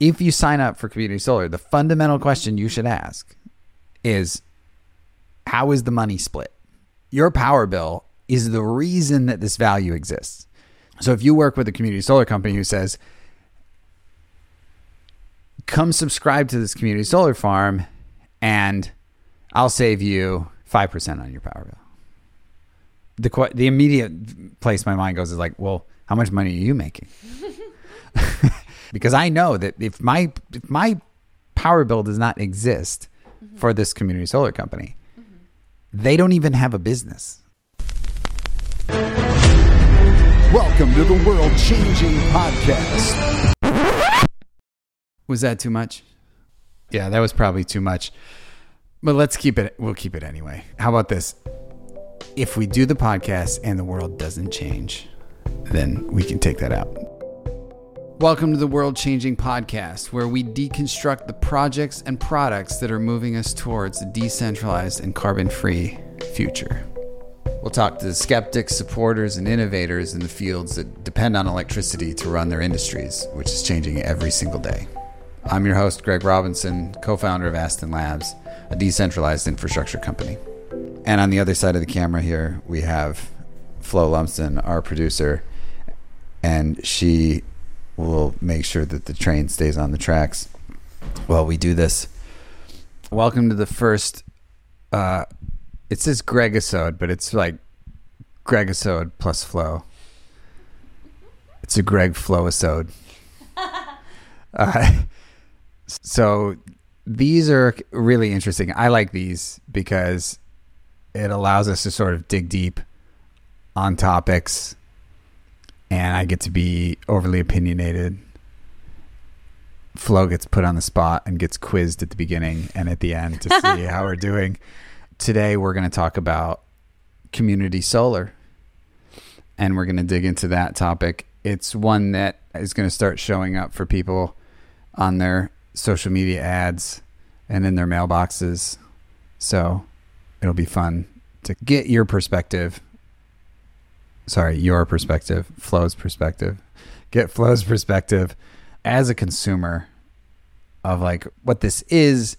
if you sign up for community solar, the fundamental question you should ask is how is the money split? Your power bill is the reason that this value exists. So if you work with a community solar company who says, come subscribe to this community solar farm and I'll save you 5% on your power bill. The, the immediate place my mind goes is like, well, how much money are you making? because I know that if my if my power bill does not exist mm-hmm. for this community solar company, they don't even have a business. Welcome to the world changing podcast. Was that too much? Yeah, that was probably too much. But let's keep it we'll keep it anyway. How about this? If we do the podcast and the world doesn't change, then we can take that out. Welcome to the World Changing Podcast, where we deconstruct the projects and products that are moving us towards a decentralized and carbon free future. We'll talk to the skeptics, supporters, and innovators in the fields that depend on electricity to run their industries, which is changing every single day. I'm your host, Greg Robinson, co founder of Aston Labs, a decentralized infrastructure company. And on the other side of the camera here, we have Flo Lumsden, our producer, and she will make sure that the train stays on the tracks while we do this. Welcome to the first. Uh, it says Gregisode, but it's like Gregisode plus Flo. It's a Greg-Flo-isode. uh, so these are really interesting. I like these because it allows us to sort of dig deep on topics and I get to be overly opinionated. Flo gets put on the spot and gets quizzed at the beginning and at the end to see how we're doing. Today, we're going to talk about community solar, and we're going to dig into that topic. It's one that is going to start showing up for people on their social media ads and in their mailboxes. So it'll be fun to get your perspective sorry, your perspective, Flo's perspective, get Flo's perspective as a consumer of like what this is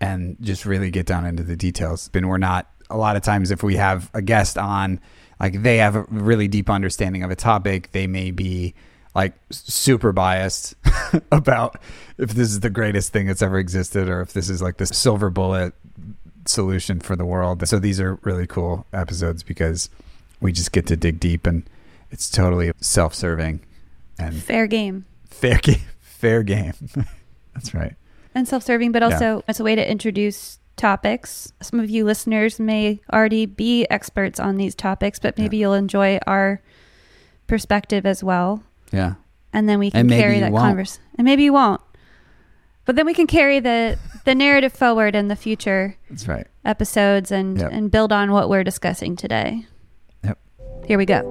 and just really get down into the details. And we're not a lot of times if we have a guest on, like they have a really deep understanding of a topic, they may be like super biased about if this is the greatest thing that's ever existed or if this is like the silver bullet solution for the world. So these are really cool episodes because we just get to dig deep and it's totally self-serving and fair game. Fair game fair game. That's right. And self-serving but also yeah. as a way to introduce topics. Some of you listeners may already be experts on these topics but maybe yeah. you'll enjoy our perspective as well. Yeah. And then we can carry that conversation and maybe you won't. But then we can carry the the narrative forward in the future that's right. episodes and yep. and build on what we're discussing today here we go.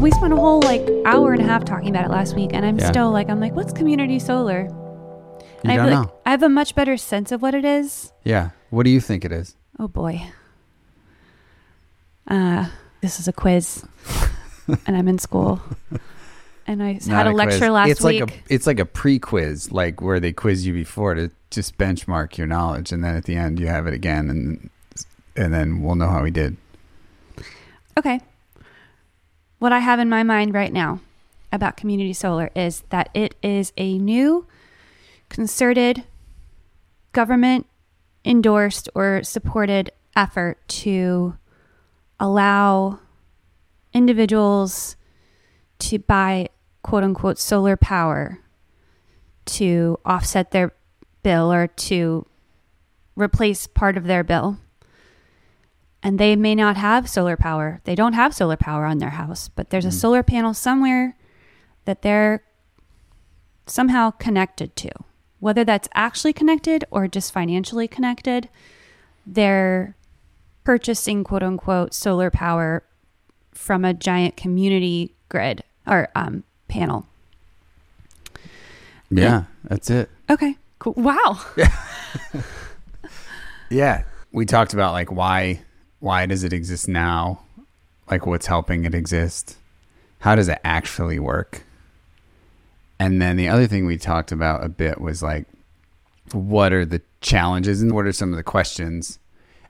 we spent a whole like hour and a half talking about it last week and i'm yeah. still like i'm like what's community solar and you I don't know. Like, I have a much better sense of what it is. Yeah. What do you think it is? Oh boy. Uh, this is a quiz. And I'm in school. And I had a, a lecture last it's week. Like a, it's like a pre-quiz, like where they quiz you before to just benchmark your knowledge, and then at the end you have it again, and and then we'll know how we did. Okay. What I have in my mind right now about community solar is that it is a new, concerted, government endorsed or supported effort to allow individuals to buy quote unquote solar power to offset their bill or to replace part of their bill. And they may not have solar power. They don't have solar power on their house, but there's a mm. solar panel somewhere that they're somehow connected to. Whether that's actually connected or just financially connected, they're purchasing quote unquote solar power from a giant community grid or um, panel. Yeah, that's it. Okay. Cool. Wow. Yeah, we talked about like why why does it exist now? Like what's helping it exist? How does it actually work? And then the other thing we talked about a bit was like what are the challenges and what are some of the questions?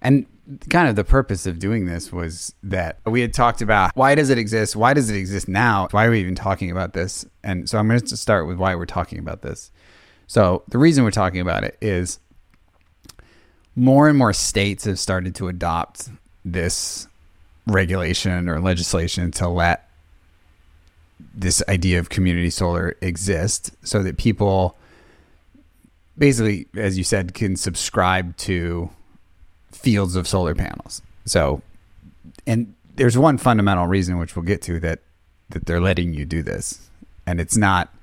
And kind of the purpose of doing this was that we had talked about why does it exist? Why does it exist now? Why are we even talking about this? And so I'm going to start with why we're talking about this. So the reason we're talking about it is more and more states have started to adopt this regulation or legislation to let this idea of community solar exist so that people basically as you said can subscribe to fields of solar panels. So and there's one fundamental reason which we'll get to that that they're letting you do this. And it's not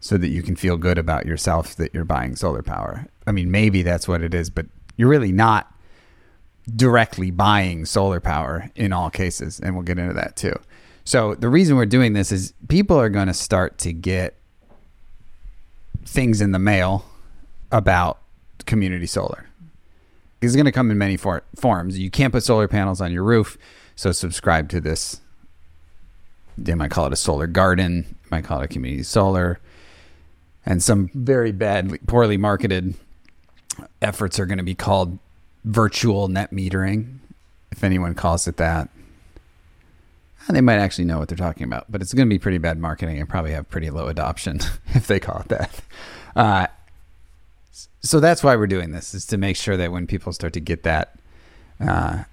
so that you can feel good about yourself that you're buying solar power. I mean maybe that's what it is but you're really not directly buying solar power in all cases and we'll get into that too. So the reason we're doing this is people are going to start to get things in the mail about community solar it's going to come in many for- forms you can't put solar panels on your roof so subscribe to this they might call it a solar garden might call it a community solar and some very bad poorly marketed efforts are going to be called virtual net metering, if anyone calls it that. And they might actually know what they're talking about, but it's going to be pretty bad marketing and probably have pretty low adoption if they call it that. Uh, so that's why we're doing this is to make sure that when people start to get that uh,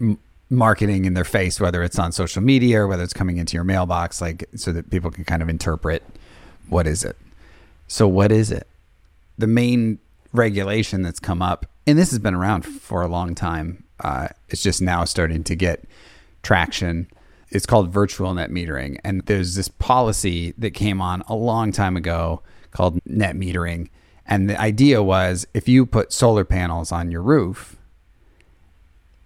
m- marketing in their face, whether it's on social media or whether it's coming into your mailbox, like so that people can kind of interpret what is it. So what is it? The main regulation that's come up, and this has been around for a long time. Uh, it's just now starting to get traction. It's called virtual net metering. And there's this policy that came on a long time ago called net metering. And the idea was if you put solar panels on your roof,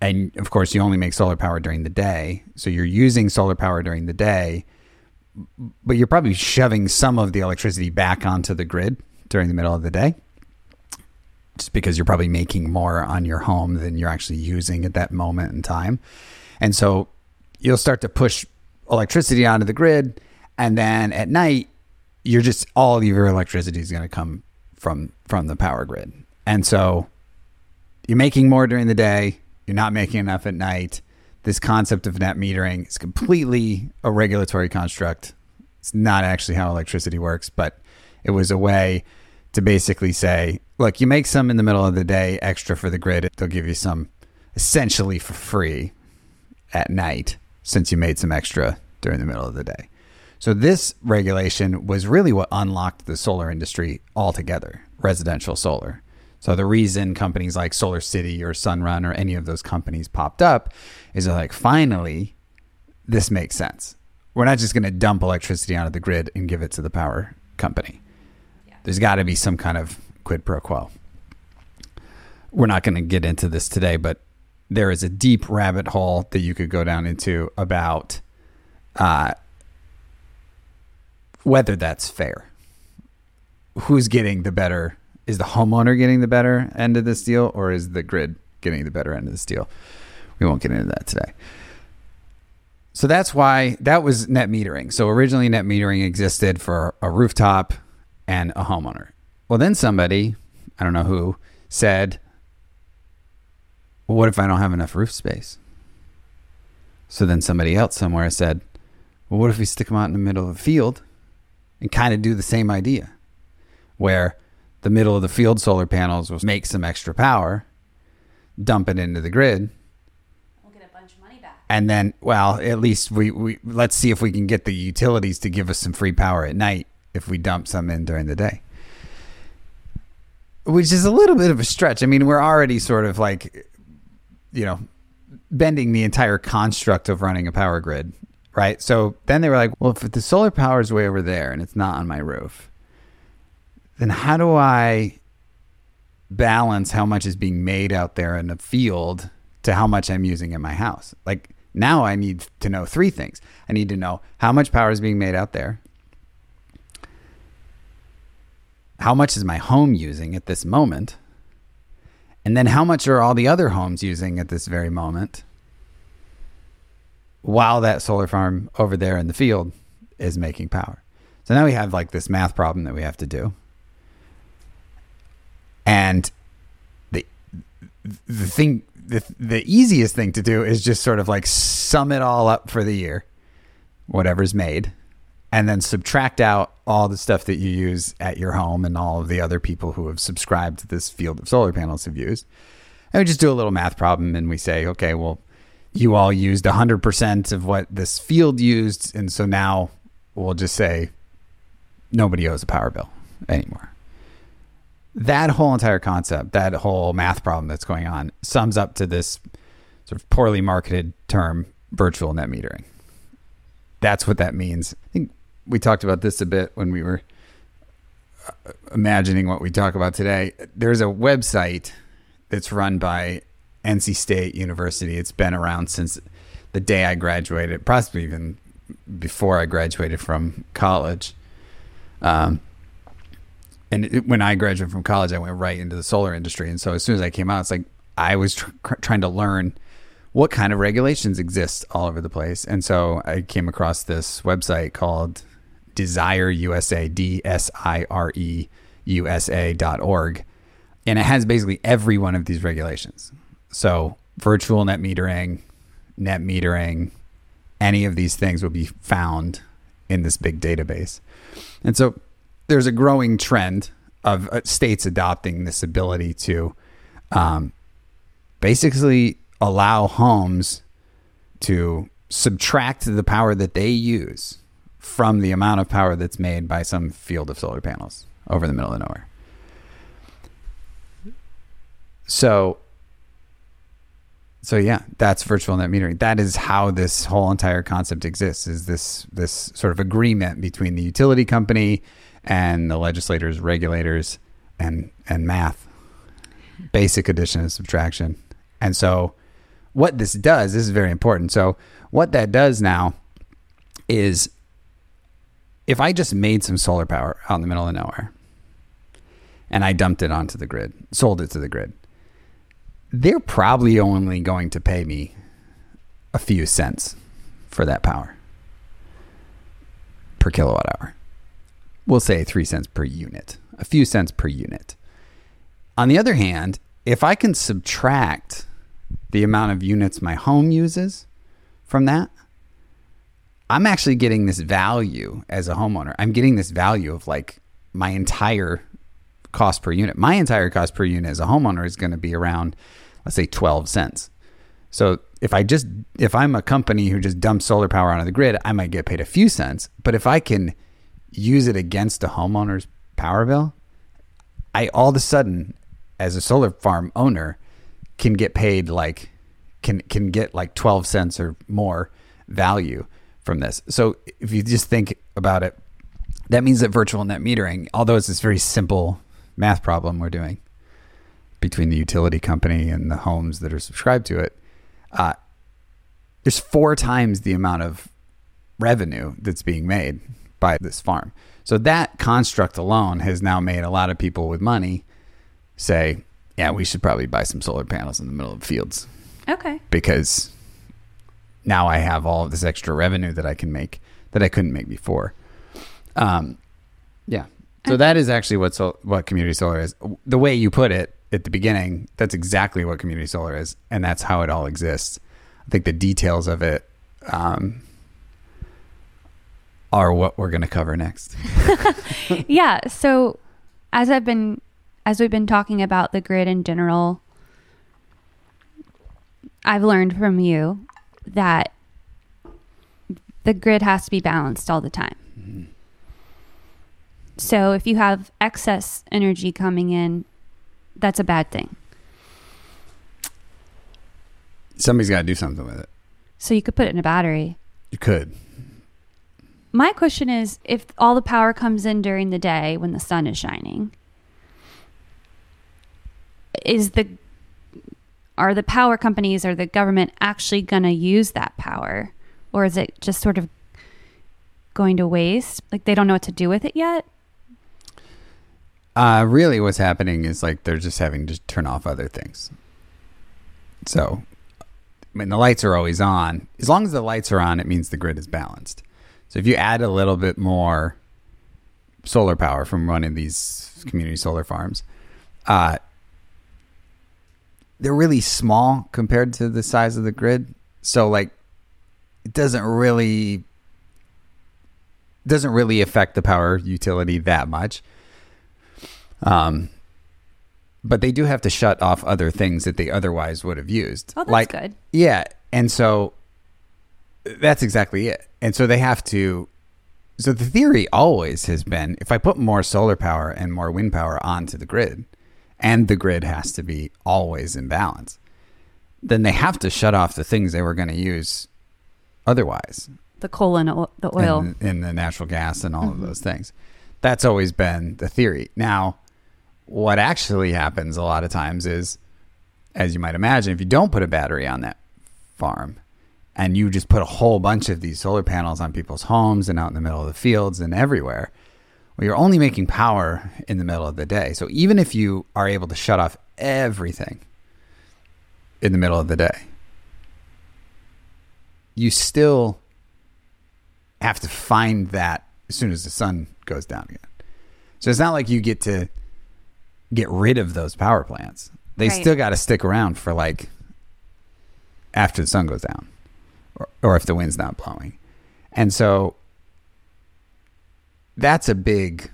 and of course, you only make solar power during the day. So you're using solar power during the day, but you're probably shoving some of the electricity back onto the grid during the middle of the day just because you're probably making more on your home than you're actually using at that moment in time. And so you'll start to push electricity onto the grid. And then at night, you're just all of your electricity is going to come from from the power grid. And so you're making more during the day, you're not making enough at night. This concept of net metering is completely a regulatory construct. It's not actually how electricity works, but it was a way to basically say, look, you make some in the middle of the day extra for the grid. They'll give you some essentially for free at night since you made some extra during the middle of the day. So this regulation was really what unlocked the solar industry altogether, residential solar. So the reason companies like SolarCity or Sunrun or any of those companies popped up is like, finally, this makes sense. We're not just going to dump electricity onto the grid and give it to the power company. There's got to be some kind of quid pro quo. We're not going to get into this today, but there is a deep rabbit hole that you could go down into about uh, whether that's fair. Who's getting the better? Is the homeowner getting the better end of this deal, or is the grid getting the better end of this deal? We won't get into that today. So that's why that was net metering. So originally, net metering existed for a rooftop and a homeowner. Well, then somebody, I don't know who, said, well, what if I don't have enough roof space? So then somebody else somewhere said, well, what if we stick them out in the middle of the field and kind of do the same idea where the middle of the field solar panels will make some extra power, dump it into the grid. We'll get a bunch of money back. And then, well, at least we, we let's see if we can get the utilities to give us some free power at night if we dump some in during the day. Which is a little bit of a stretch. I mean, we're already sort of like, you know, bending the entire construct of running a power grid, right? So then they were like, well, if the solar power is way over there and it's not on my roof, then how do I balance how much is being made out there in the field to how much I'm using in my house? Like now I need to know three things. I need to know how much power is being made out there. how much is my home using at this moment? And then how much are all the other homes using at this very moment? While that solar farm over there in the field is making power. So now we have like this math problem that we have to do. And the the thing the, the easiest thing to do is just sort of like sum it all up for the year, whatever's made, and then subtract out all the stuff that you use at your home and all of the other people who have subscribed to this field of solar panels have used. And we just do a little math problem and we say, okay, well, you all used 100% of what this field used. And so now we'll just say nobody owes a power bill anymore. That whole entire concept, that whole math problem that's going on, sums up to this sort of poorly marketed term, virtual net metering. That's what that means. I think we talked about this a bit when we were uh, imagining what we talk about today. There's a website that's run by NC State University. It's been around since the day I graduated, possibly even before I graduated from college. Um, and it, when I graduated from college, I went right into the solar industry. And so as soon as I came out, it's like I was tr- trying to learn what kind of regulations exist all over the place. And so I came across this website called DSIRE USA, D S I R E USA dot org. And it has basically every one of these regulations. So virtual net metering, net metering, any of these things will be found in this big database. And so there's a growing trend of uh, states adopting this ability to um, basically allow homes to subtract the power that they use from the amount of power that's made by some field of solar panels over the middle of nowhere. So so yeah, that's virtual net metering. That is how this whole entire concept exists. Is this this sort of agreement between the utility company and the legislators, regulators, and and math, basic addition and subtraction. And so, what this does this is very important. So, what that does now is, if I just made some solar power out in the middle of nowhere, and I dumped it onto the grid, sold it to the grid, they're probably only going to pay me a few cents for that power per kilowatt hour we'll say three cents per unit, a few cents per unit. On the other hand, if I can subtract the amount of units my home uses from that, I'm actually getting this value as a homeowner. I'm getting this value of like my entire cost per unit. My entire cost per unit as a homeowner is going to be around, let's say, 12 cents. So if I just, if I'm a company who just dumps solar power onto the grid, I might get paid a few cents. But if I can use it against a homeowner's power bill, I all of a sudden, as a solar farm owner, can get paid like can can get like twelve cents or more value from this. So if you just think about it, that means that virtual net metering, although it's this very simple math problem we're doing between the utility company and the homes that are subscribed to it, uh, there's four times the amount of revenue that's being made by this farm. So that construct alone has now made a lot of people with money say, yeah, we should probably buy some solar panels in the middle of fields. Okay. Because now I have all of this extra revenue that I can make that I couldn't make before. Um, yeah. So that is actually what so, what community solar is. The way you put it at the beginning, that's exactly what community solar is, and that's how it all exists. I think the details of it um, are what we're going to cover next. yeah. So as I've been, as we've been talking about the grid in general, I've learned from you that the grid has to be balanced all the time. Mm-hmm. So if you have excess energy coming in, that's a bad thing. Somebody's got to do something with it. So you could put it in a battery. You could. My question is if all the power comes in during the day when the sun is shining, is the are the power companies or the government actually going to use that power or is it just sort of going to waste? Like they don't know what to do with it yet? Uh, really, what's happening is like they're just having to turn off other things. So, I mean, the lights are always on. As long as the lights are on, it means the grid is balanced. So, if you add a little bit more solar power from running these community solar farms, uh, they're really small compared to the size of the grid. So, like, it doesn't really doesn't really affect the power utility that much. Um, but they do have to shut off other things that they otherwise would have used. Oh, that's like, good. Yeah, and so that's exactly it. And so they have to. So the theory always has been if I put more solar power and more wind power onto the grid, and the grid has to be always in balance, then they have to shut off the things they were going to use otherwise The coal and o- the oil. and, and the natural gas and all of those things. That's always been the theory. Now, what actually happens a lot of times is, as you might imagine, if you don't put a battery on that farm and you just put a whole bunch of these solar panels on people's homes and out in the middle of the fields and everywhere, well, you're only making power in the middle of the day. So even if you are able to shut off everything in the middle of the day, you still have to find that as soon as the sun goes down again. So it's not like you get to get rid of those power plants. They Right. still got to stick around for like after the sun goes down or, or if the wind's not blowing. And so that's a big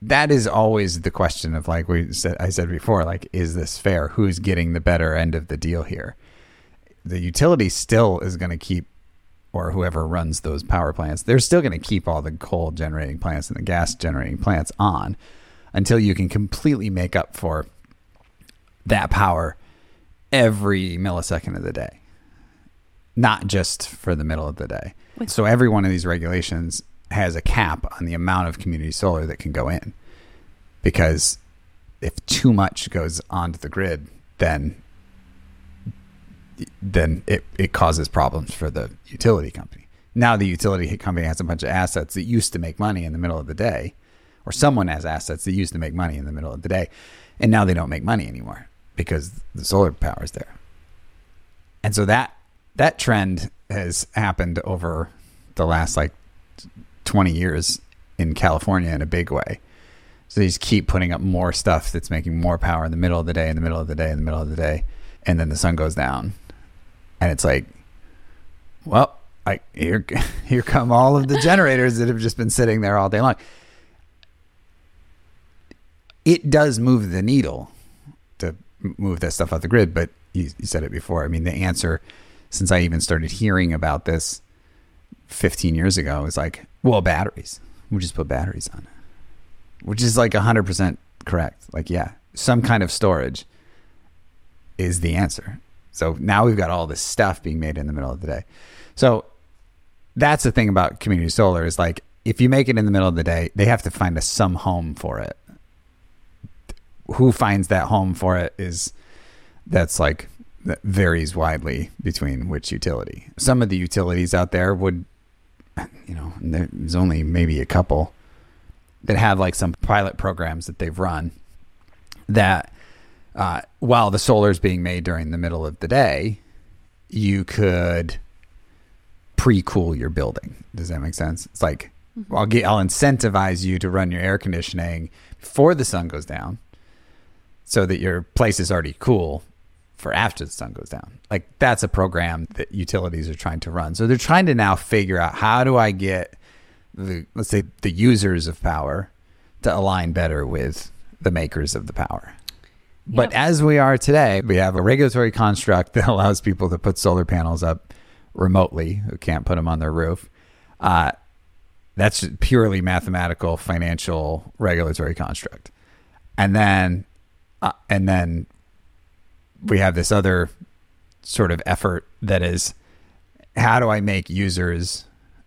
that is always the question of like we said I said before like is this fair who's getting the better end of the deal here the utility still is going to keep or whoever runs those power plants they're still going to keep all the coal generating plants and the gas generating plants on until you can completely make up for that power every millisecond of the day. Not just for the middle of the day. With- so every one of these regulations has a cap on the amount of community solar that can go in. Because if too much goes onto the grid then then it, it causes problems for the utility company. Now the utility company has a bunch of assets that used to make money in the middle of the day, or someone has assets that used to make money in the middle of the day, and now they don't make money anymore because the solar power is there. And so that that trend has happened over the last like 20 years in California in a big way. So they just keep putting up more stuff that's making more power in the middle of the day, in the middle of the day, in the middle of the day, and then the sun goes down, and it's like, well, here here come all of the generators that have just been sitting there all day long. It does move the needle to move that stuff off the grid, but you, you said it before. I mean, the answer, since I even started hearing about this 15 years ago, is like, well, batteries. We just put batteries on it, which is like 100% correct. Like, yeah, some kind of storage is the answer. So now we've got all this stuff being made in the middle of the day. So that's the thing about community solar is like if you make it in the middle of the day, they have to find a some home for it. Who finds that home for it is that's like that varies widely between which utility. Some of the utilities out there would you know, there's only maybe a couple that have like some pilot programs that they've run that uh, while the solar is being made during the middle of the day, you could pre-cool your building. Does that make sense? It's like I'll get, I'll incentivize you to run your air conditioning before the sun goes down, so that your place is already cool for after the sun goes down. Like that's a program that utilities are trying to run. So they're trying to now figure out how do I get the let's say the users of power to align better with the makers of the power. But Yep. as we are today, we have a regulatory construct that allows people to put solar panels up remotely who can't put them on their roof. Uh, that's purely mathematical, financial, regulatory construct. And then, uh, and then we have this other sort of effort that is how do I make users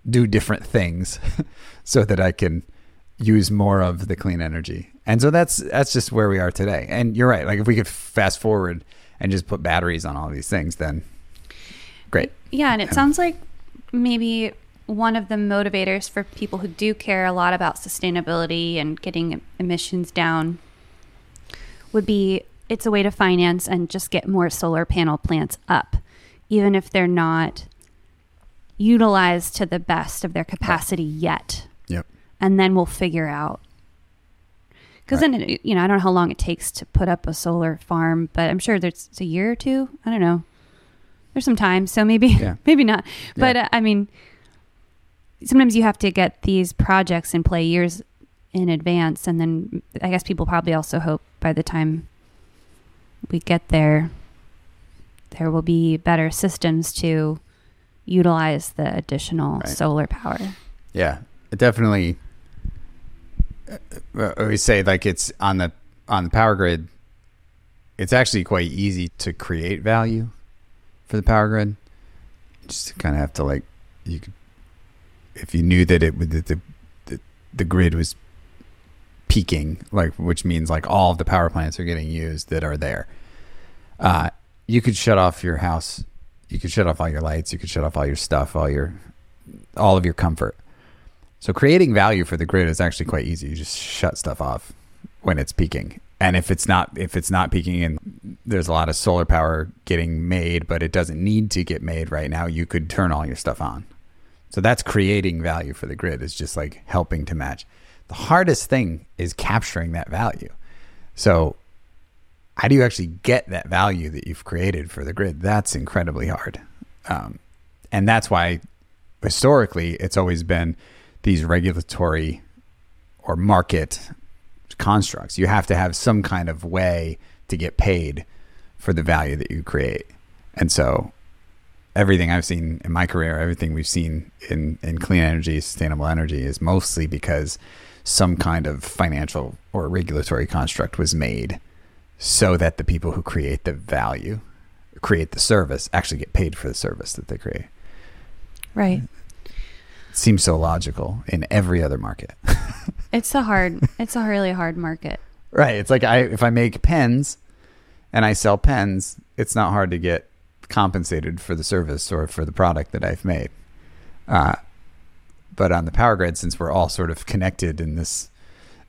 do different things so that I can use more of the clean energy. And so that's that's just where we are today. And you're right. Like if we could fast forward and just put batteries on all these things, then great. Yeah, and it sounds like maybe one of the motivators for people who do care a lot about sustainability and getting emissions down would be it's a way to finance and just get more solar panel plants up, even if they're not utilized to the best of their capacity yet. Yep. And then we'll figure out. Because then, you know, I don't know how long it takes to put up a solar farm, but I'm sure there's it's a year or two. I don't know. There's some time, so maybe, Yeah. maybe not. But Yeah. uh, I mean, sometimes you have to get these projects in play years in advance, and then I guess people probably also hope by the time we get there, there will be better systems to utilize the additional Right. solar power. Yeah, definitely. uh, uh, We say like it's on the on the power grid. It's actually quite easy to create value for the power grid. Just kind of have to like you could, if you knew that it would that the, the the grid was peaking, like which means like all of the power plants are getting used that are there. Uh, you could shut off your house. You could shut off all your lights. You could shut off all your stuff, all your all of your comfort. So creating value for the grid is actually quite easy. You just shut stuff off when it's peaking. And if it's not if it's not peaking and there's a lot of solar power getting made, but it doesn't need to get made right now, you could turn all your stuff on. So that's creating value for the grid is just like helping to match. The hardest thing is capturing that value. So how do you actually get that value that you've created for the grid? That's incredibly hard. Um, and that's why historically it's always been these regulatory or market constructs. You have to have some kind of way to get paid for the value that you create. And so everything I've seen in my career, everything we've seen in, in clean energy, sustainable energy is mostly because some kind of financial or regulatory construct was made so that the people who create the value, create the service, actually get paid for the service that they create. Right. It seems so logical in every other market. It's a hard, it's a really hard market. right. It's like I if I make pens and I sell pens, it's not hard to get compensated for the service or for the product that I've made. Uh, but on the power grid, since we're all sort of connected in this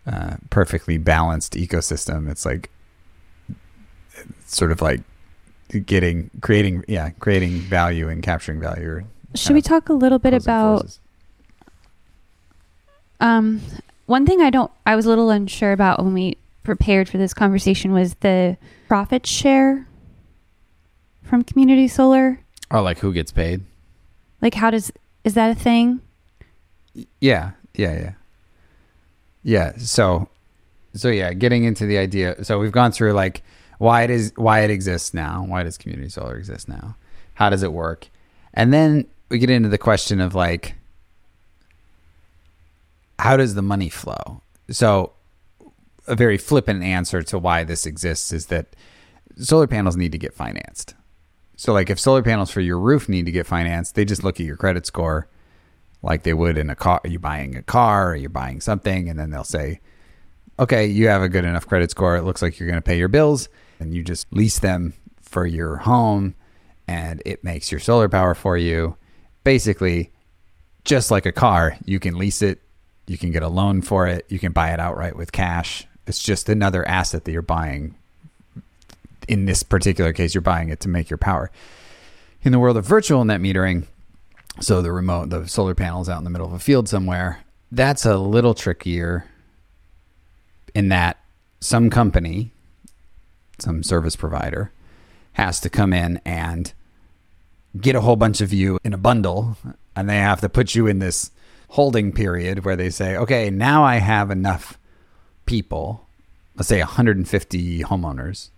uh, perfectly balanced ecosystem, it's like it's sort of like getting creating yeah creating value and capturing value. Should we talk a little bit about forces. Um, one thing I don't, I was a little unsure about when we prepared for this conversation was the profit share from community solar. oh like who gets paid? Like, how does is that a thing? Yeah, yeah, yeah. Yeah, so so yeah, getting into the idea. So we've gone through like why it is why it exists now. Why does community solar exist now? How does it work? And then we get into the question of like how does the money flow? So a very flippant answer to why this exists is that solar panels need to get financed. So like if solar panels for your roof need to get financed, they just look at your credit score like they would in a car. You're buying a car or you're buying something? And then they'll say, okay, you have a good enough credit score. It looks like you're going to pay your bills and you just lease them for your home and it makes your solar power for you. Basically, just like a car, you can lease it, you can get a loan for it, you can buy it outright with cash. It's just another asset that you're buying. In this particular case, you're buying it to make your power. In the world of virtual net metering, so the remote, the solar panels out in the middle of a field somewhere, that's a little trickier in that some company, some service provider, has to come in and get a whole bunch of you in a bundle and they have to put you in this holding period where they say, okay, now I have enough people, let's say 150 homeowners,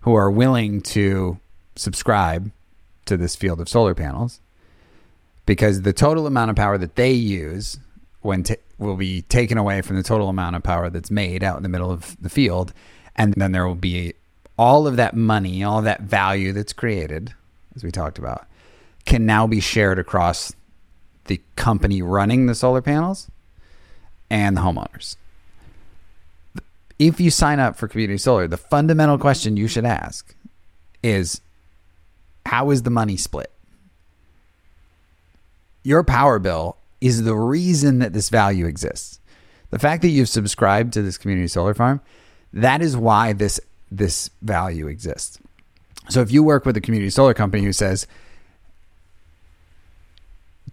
who are willing to subscribe to this field of solar panels because the total amount of power that they use when ta will be taken away from the total amount of power that's made out in the middle of the field and then there will be all of that money all that value that's created as we talked about can now be shared across the company running the solar panels and the homeowners. If you sign up for community solar the fundamental question you should ask is how is the money split your power bill is the reason that this value exists. The fact that you've subscribed to this community solar farm, that is why this this value exists. So if you work with a community solar company who says,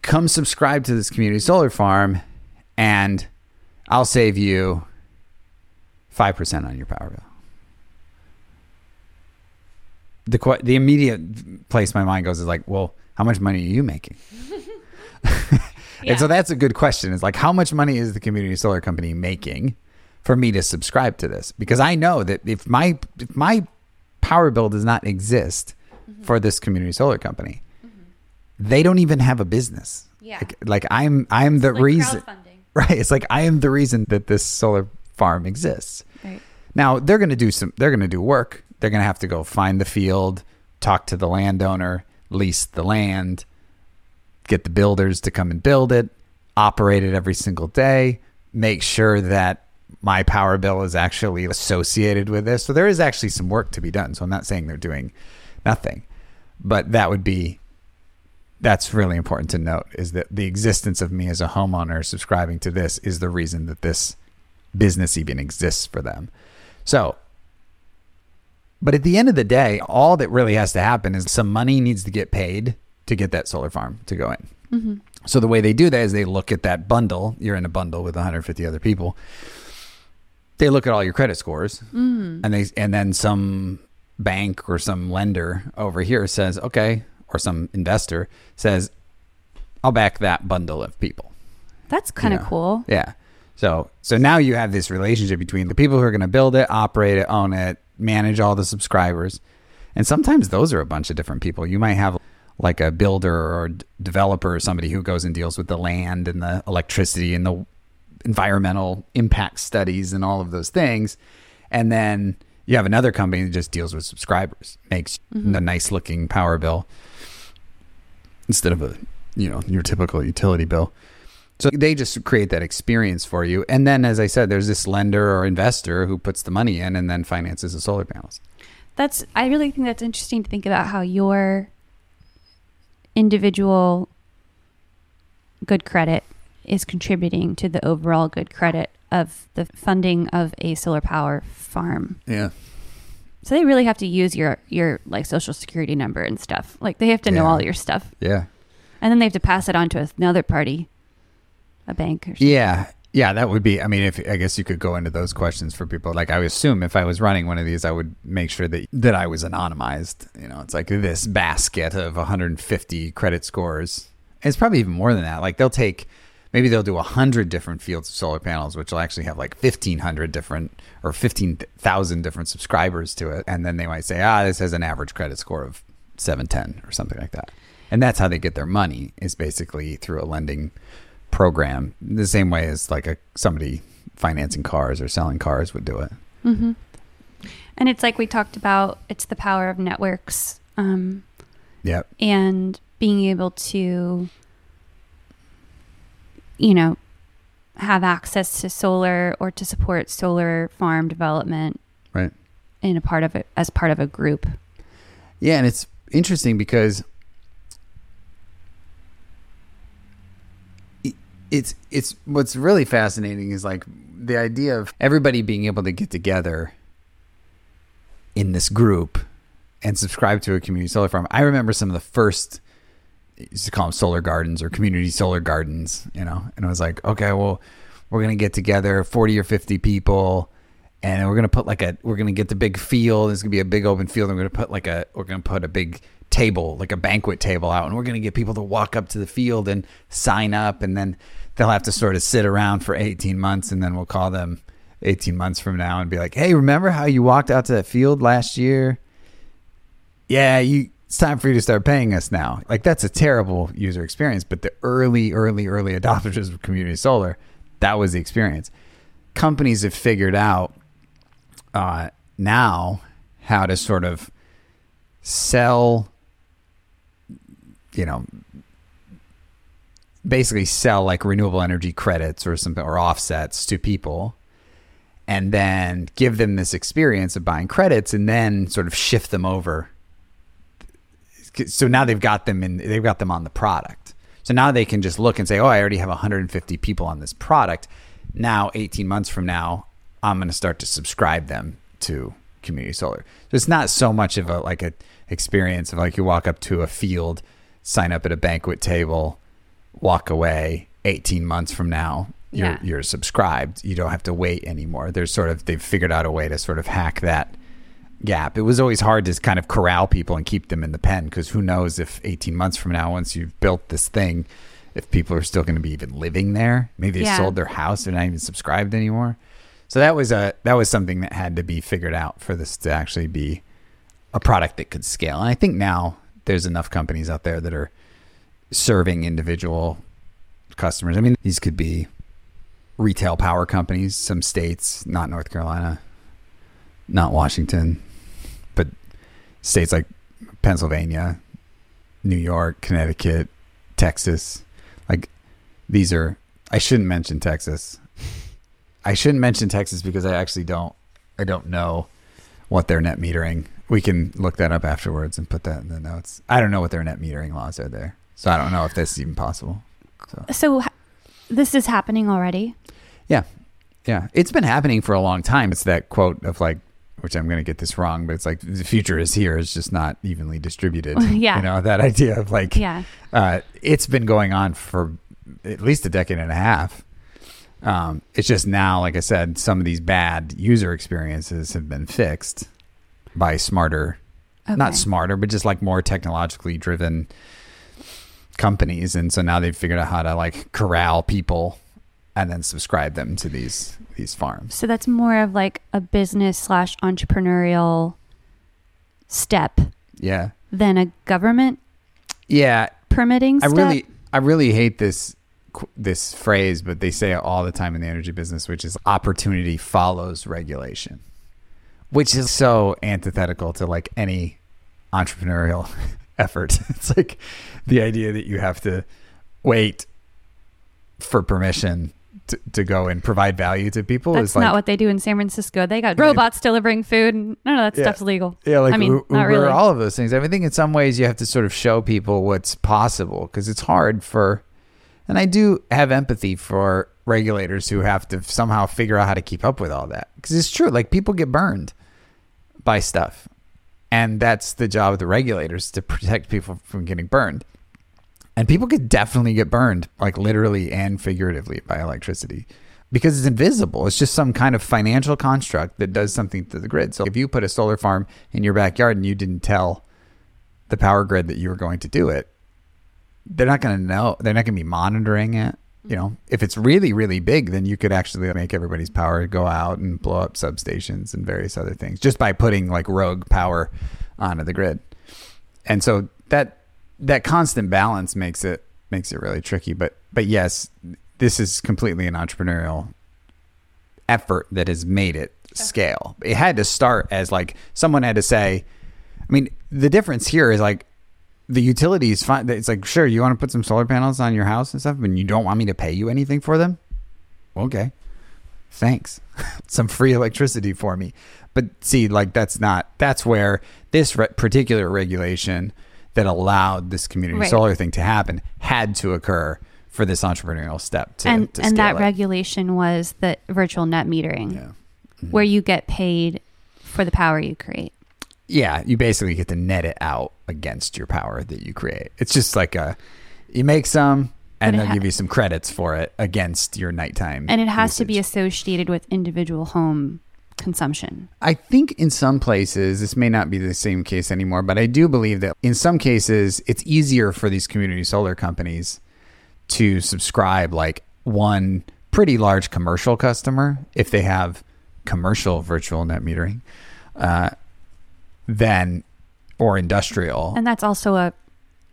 "Come subscribe to this community solar farm and I'll save you 5% on your power bill." The the immediate place my mind goes is like, "Well, how much money are you making?" And so that's a good question. Is like, how much money is the community solar company making for me to subscribe to this? Because I know that if my if my power bill does not exist mm-hmm. for this community solar company, they don't even have a business. Yeah. Like, like I'm I'm the like reason. Right. It's like I am the reason that this solar farm exists. Right. Now they're going to do some. They're going to do work. They're going to have to go find the field, talk to the landowner, lease the land, get the builders to come and build it, operate it every single day, make sure that my power bill is actually associated with this. So there is actually some work to be done. So I'm not saying they're doing nothing, but that would be that's really important to note is that the existence of me as a homeowner subscribing to this is the reason that this business even exists for them. So, but at the end of the day, all that really has to happen is some money needs to get paid to get that solar farm to go in. Mm-hmm. So the way they do that is they look at that bundle. You're in a bundle with 150 other people. They look at all your credit scores, mm. and they and then some bank or some lender over here says, okay, or some investor says, I'll back that bundle of people. That's kind of Yeah. cool. Yeah. So so now you have this relationship between the people who are going to build it, operate it, own it, manage all the subscribers. And sometimes those are a bunch of different people. You might have like a builder or d- developer or somebody who goes and deals with the land and the electricity and the environmental impact studies and all of those things. And then you have another company that just deals with subscribers, makes mm-hmm. the nice looking power bill instead of a you know your typical utility bill. So they just create that experience for you. And then, as I said, there's this lender or investor who puts the money in and then finances the solar panels. That's I really think that's interesting to think about how your individual good credit is contributing to the overall good credit of the funding of a solar power farm. Yeah. So they really have to use your your like social security number and stuff. Like they have to know Yeah. all your stuff. Yeah. And then they have to pass it on to another party, a bank or something. Yeah. Yeah, that would be. I mean, if I guess you could go into those questions for people. Like, I would assume if I was running one of these, I would make sure that that I was anonymized. You know, it's like this basket of 150 credit scores. It's probably even more than that. Like, they'll take maybe they'll do 100 different fields of solar panels, which will actually have like 1,500 different or 15,000 different subscribers to it, and then they might say, ah, this has an average credit score of 710 or something like that. And that's how they get their money is basically through a lending program the same way as like a somebody financing cars or selling cars would do it Mm-hmm. And it's like we talked about. It's the power of networks. Um, yep and being able to you know have access to solar or to support solar farm development right in a part of it as part of a group yeah and it's interesting because it's it's what's really fascinating is like the idea of everybody being able to get together in this group and subscribe to a community solar farm. I remember some of the first used to call them solar gardens or community solar gardens, you know, and I was like, okay, well, we're gonna get together, forty or fifty people, and we're gonna put like a, we're gonna get the big field. It's gonna be a big open field. And we're gonna put like a, we're gonna put a big table, like a banquet table out, and we're gonna get people to walk up to the field and sign up, and then they'll have to sort of sit around for eighteen months, and then we'll call them eighteen months from now and be like, hey, remember how you walked out to that field last year? yeah, you it's time for you to start paying us now. Like that's a terrible user experience, but the early, early, early adopters of community solar, that was the experience. Companies have figured out uh, now how to sort of sell, you know, basically sell like renewable energy credits or something or offsets to people and then give them this experience of buying credits and then sort of shift them over so now they've got them in they've got them on the product So now they can just look and say, "Oh, I already have 150 people on this product." Now, 18 months from now, I'm going to start to subscribe them to community solar. So it's not so much of a like a experience of like you walk up to a field, sign up at a banquet table, walk away. 18 months from now, you're Yeah. you're subscribed. You don't have to wait anymore. There's sort of they've figured out a way to sort of hack that gap. It was always hard to kind of corral people and keep them in the pen because who knows if 18 months from now, once you've built this thing, if people are still going to be even living there. Maybe they Yeah. sold their house, they're not even subscribed anymore. So that was a that was something that had to be figured out for this to actually be a product that could scale. And I think now there's enough companies out there that are serving individual customers. I mean, these could be retail power companies, some states, not North Carolina, not Washington, but states like Pennsylvania, New York, Connecticut, Texas. Like these are I shouldn't mention Texas. I shouldn't mention Texas because I actually don't I don't know what their net metering. We can look that up afterwards and put that in the notes. I don't know what their net metering laws are there. So I don't know if that's even possible. So So h- this is happening already. yeah. Yeah. It's been happening for a long time. It's that quote of like, which I'm going to get this wrong, but it's like the future is here. It's just not evenly distributed. Yeah. You know, that idea of like, Yeah. uh, it's been going on for at least a decade and a half. Um, it's just now, like I said, some of these bad user experiences have been fixed by smarter, not smarter, but just like more technologically driven companies. And so now they've figured out how to like corral people and then subscribe them to these these farms. So that's more of like a business slash entrepreneurial step Yeah. than a government Yeah. permitting I really, I really hate this this phrase, but they say it all the time in the energy business, which is opportunity follows regulation, which is so antithetical to like any entrepreneurial effort. It's like the idea that you have to wait for permission to, to go and provide value to people That's is like not what they do in San Francisco. They got robots delivering food, and none of that Yeah. stuff's legal. Yeah, like I mean, U- not Uber, really. all of those things. I, mean, I think in some ways you have to sort of show people what's possible because it's hard for, and I do have empathy for regulators who have to somehow figure out how to keep up with all that because it's true. Like people get burned by stuff, and that's the job of the regulators to protect people from getting burned. And people could definitely get burned, like literally and figuratively, by electricity because it's invisible. It's just some kind of financial construct that does something to the grid. So if you put a solar farm in your backyard and you didn't tell the power grid that you were going to do it, they're not going to know. They're not going to be monitoring it. You know, if it's really, really big, then you could actually make everybody's power go out and blow up substations and various other things just by putting like rogue power onto the grid. And so that that constant balance makes it makes it really tricky. But but yes, this is completely an entrepreneurial effort that has made it scale. It had to start as like someone had to say, I mean, the difference here is like the utilities fine. It's like, sure, you want to put some solar panels on your house and stuff, but you don't want me to pay you anything for them? Okay. Thanks. some free electricity for me. But see, like that's not, that's where this re- particular regulation that allowed this community Right. solar thing to happen had to occur for this entrepreneurial step to, and to and that regulation was the virtual net metering, Yeah. Mm-hmm. where you get paid for the power you create. Yeah, you basically get to net it out against your power that you create. It's just like a you make some and they'll ha- give you some credits for it against your nighttime. And it has to be associated with individual home consumption. I think in some places this may not be the same case anymore, but I do believe that in some cases it's easier for these community solar companies to subscribe like one pretty large commercial customer if they have commercial virtual net metering, uh, than or industrial. And that's also a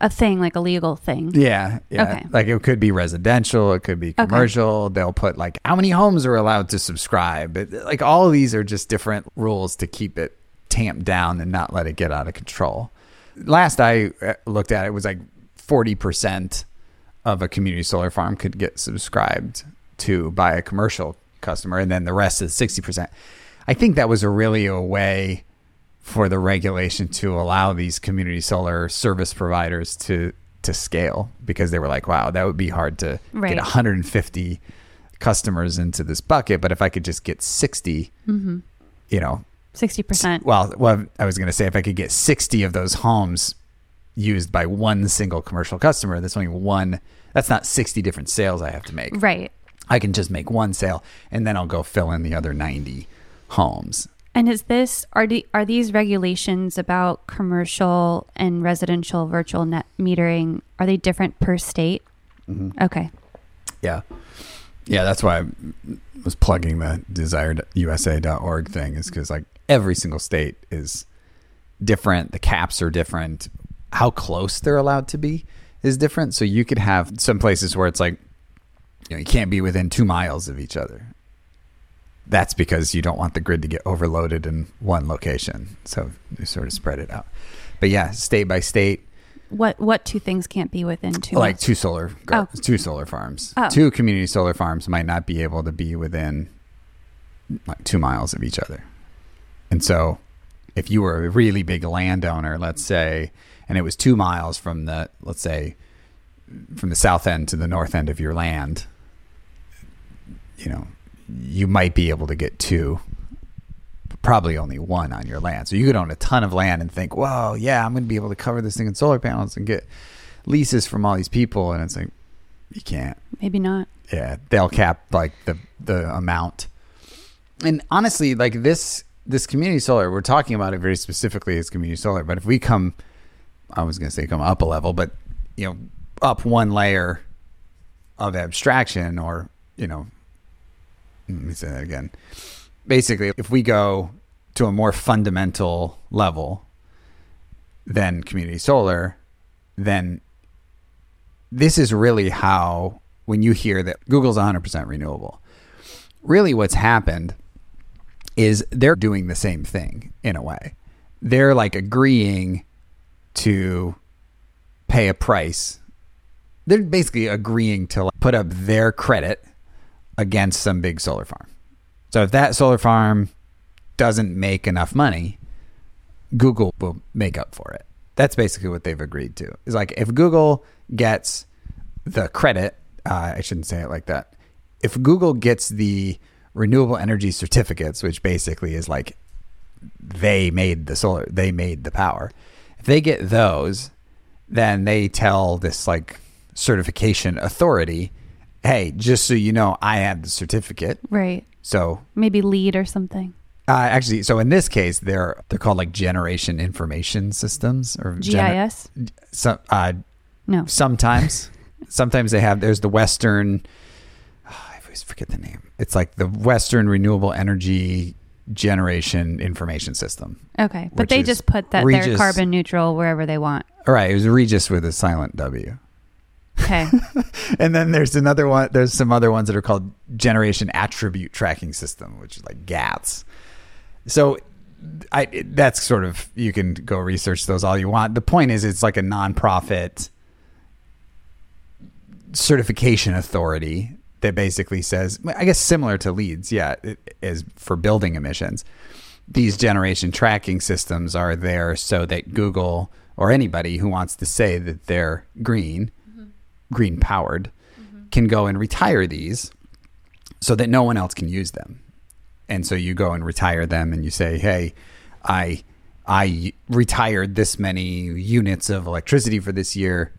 a thing, like a legal thing. Yeah, yeah. Okay. Like it could be residential, it could be commercial. They'll put like how many homes are allowed to subscribe. It, like all of these are just different rules to keep it tamped down and not let it get out of control. Last I uh, looked at it was like 40% of a community solar farm could get subscribed to by a commercial customer and then the rest is 60%. I think that was a really a way for the regulation to allow these community solar service providers to to scale because they were like, wow, that would be hard to Right. get 150 customers into this bucket. But if I could just get 60, Mm-hmm. you know, Sixty percent. well, well, I was going to say if I could get 60 of those homes used by one single commercial customer, that's only one. That's not 60 different sales I have to make. Right. I can just make one sale and then I'll go fill in the other 90 homes. And is this are the, are these regulations about commercial and residential virtual net metering are they different per state? Mm-hmm. Okay. Yeah. Yeah, that's why I was plugging the dsireusa.org thing is because like every single state is different. The caps are different. How close they're allowed to be is different. So you could have some places where it's like, you know, you can't be within two miles of each other. That's because you don't want the grid to get overloaded in one location. So you sort of spread it out. But yeah, state by state, What what two things can't be within two? like miles? two solar gar- Oh. two solar farms Oh. two community solar farms might not be able to be within like two miles of each other and so if you were a really big landowner let's say and it was two miles from the let's say from the south end to the north end of your land you know you might be able to get two probably only one on your land. So you could own a ton of land and think whoa yeah i'm going to be able to cover this thing in solar panels and get leases from all these people. And it's like you can't. Maybe not. yeah they'll cap like the the amount. And honestly like this this community solar we're talking about it very specifically as community solar but if we come i was going to say come up a level but you know up one layer of abstraction or you know let me say that again basically if we go to a more fundamental level than community solar then this is really how when you hear that Google's 100% renewable, really what's happened is they're doing the same thing in a way. They're like agreeing to pay a price. They're basically agreeing to like put up their credit against some big solar farm. So if that solar farm doesn't make enough money, Google will make up for it. That's basically what they've agreed to. It's like if Google gets the credit, uh, I shouldn't say it like that. If Google gets the renewable energy certificates, which basically is like they made the solar, they made the power. If they get those, then they tell this like certification authority, hey, just so you know, I have the certificate. Right. So Maybe LEED or something. uh, actually, so in this case, they're they're called like generation information systems or gener- GIS? some uh, No. sometimes sometimes they have there's the Western ah, I always forget the name. It's like the Western Renewable Energy Generation Information System. Okay. But they just put that they're carbon neutral wherever they want. All right, it was Regis with a silent W. Okay. And then there's another one. There's some other ones that are called Generation Attribute Tracking System, which is like GATS. So, I that's sort of you can go research those all you want. The point is, it's like a nonprofit certification authority that basically says, I guess similar to LEED's, yeah, is for building emissions. These generation tracking systems are there so that Google or anybody who wants to say that they're green, green powered, mm-hmm. can go and retire these so that no one else can use them. And so you go and retire them and you say, "Hey, I I retired this many units of electricity for this year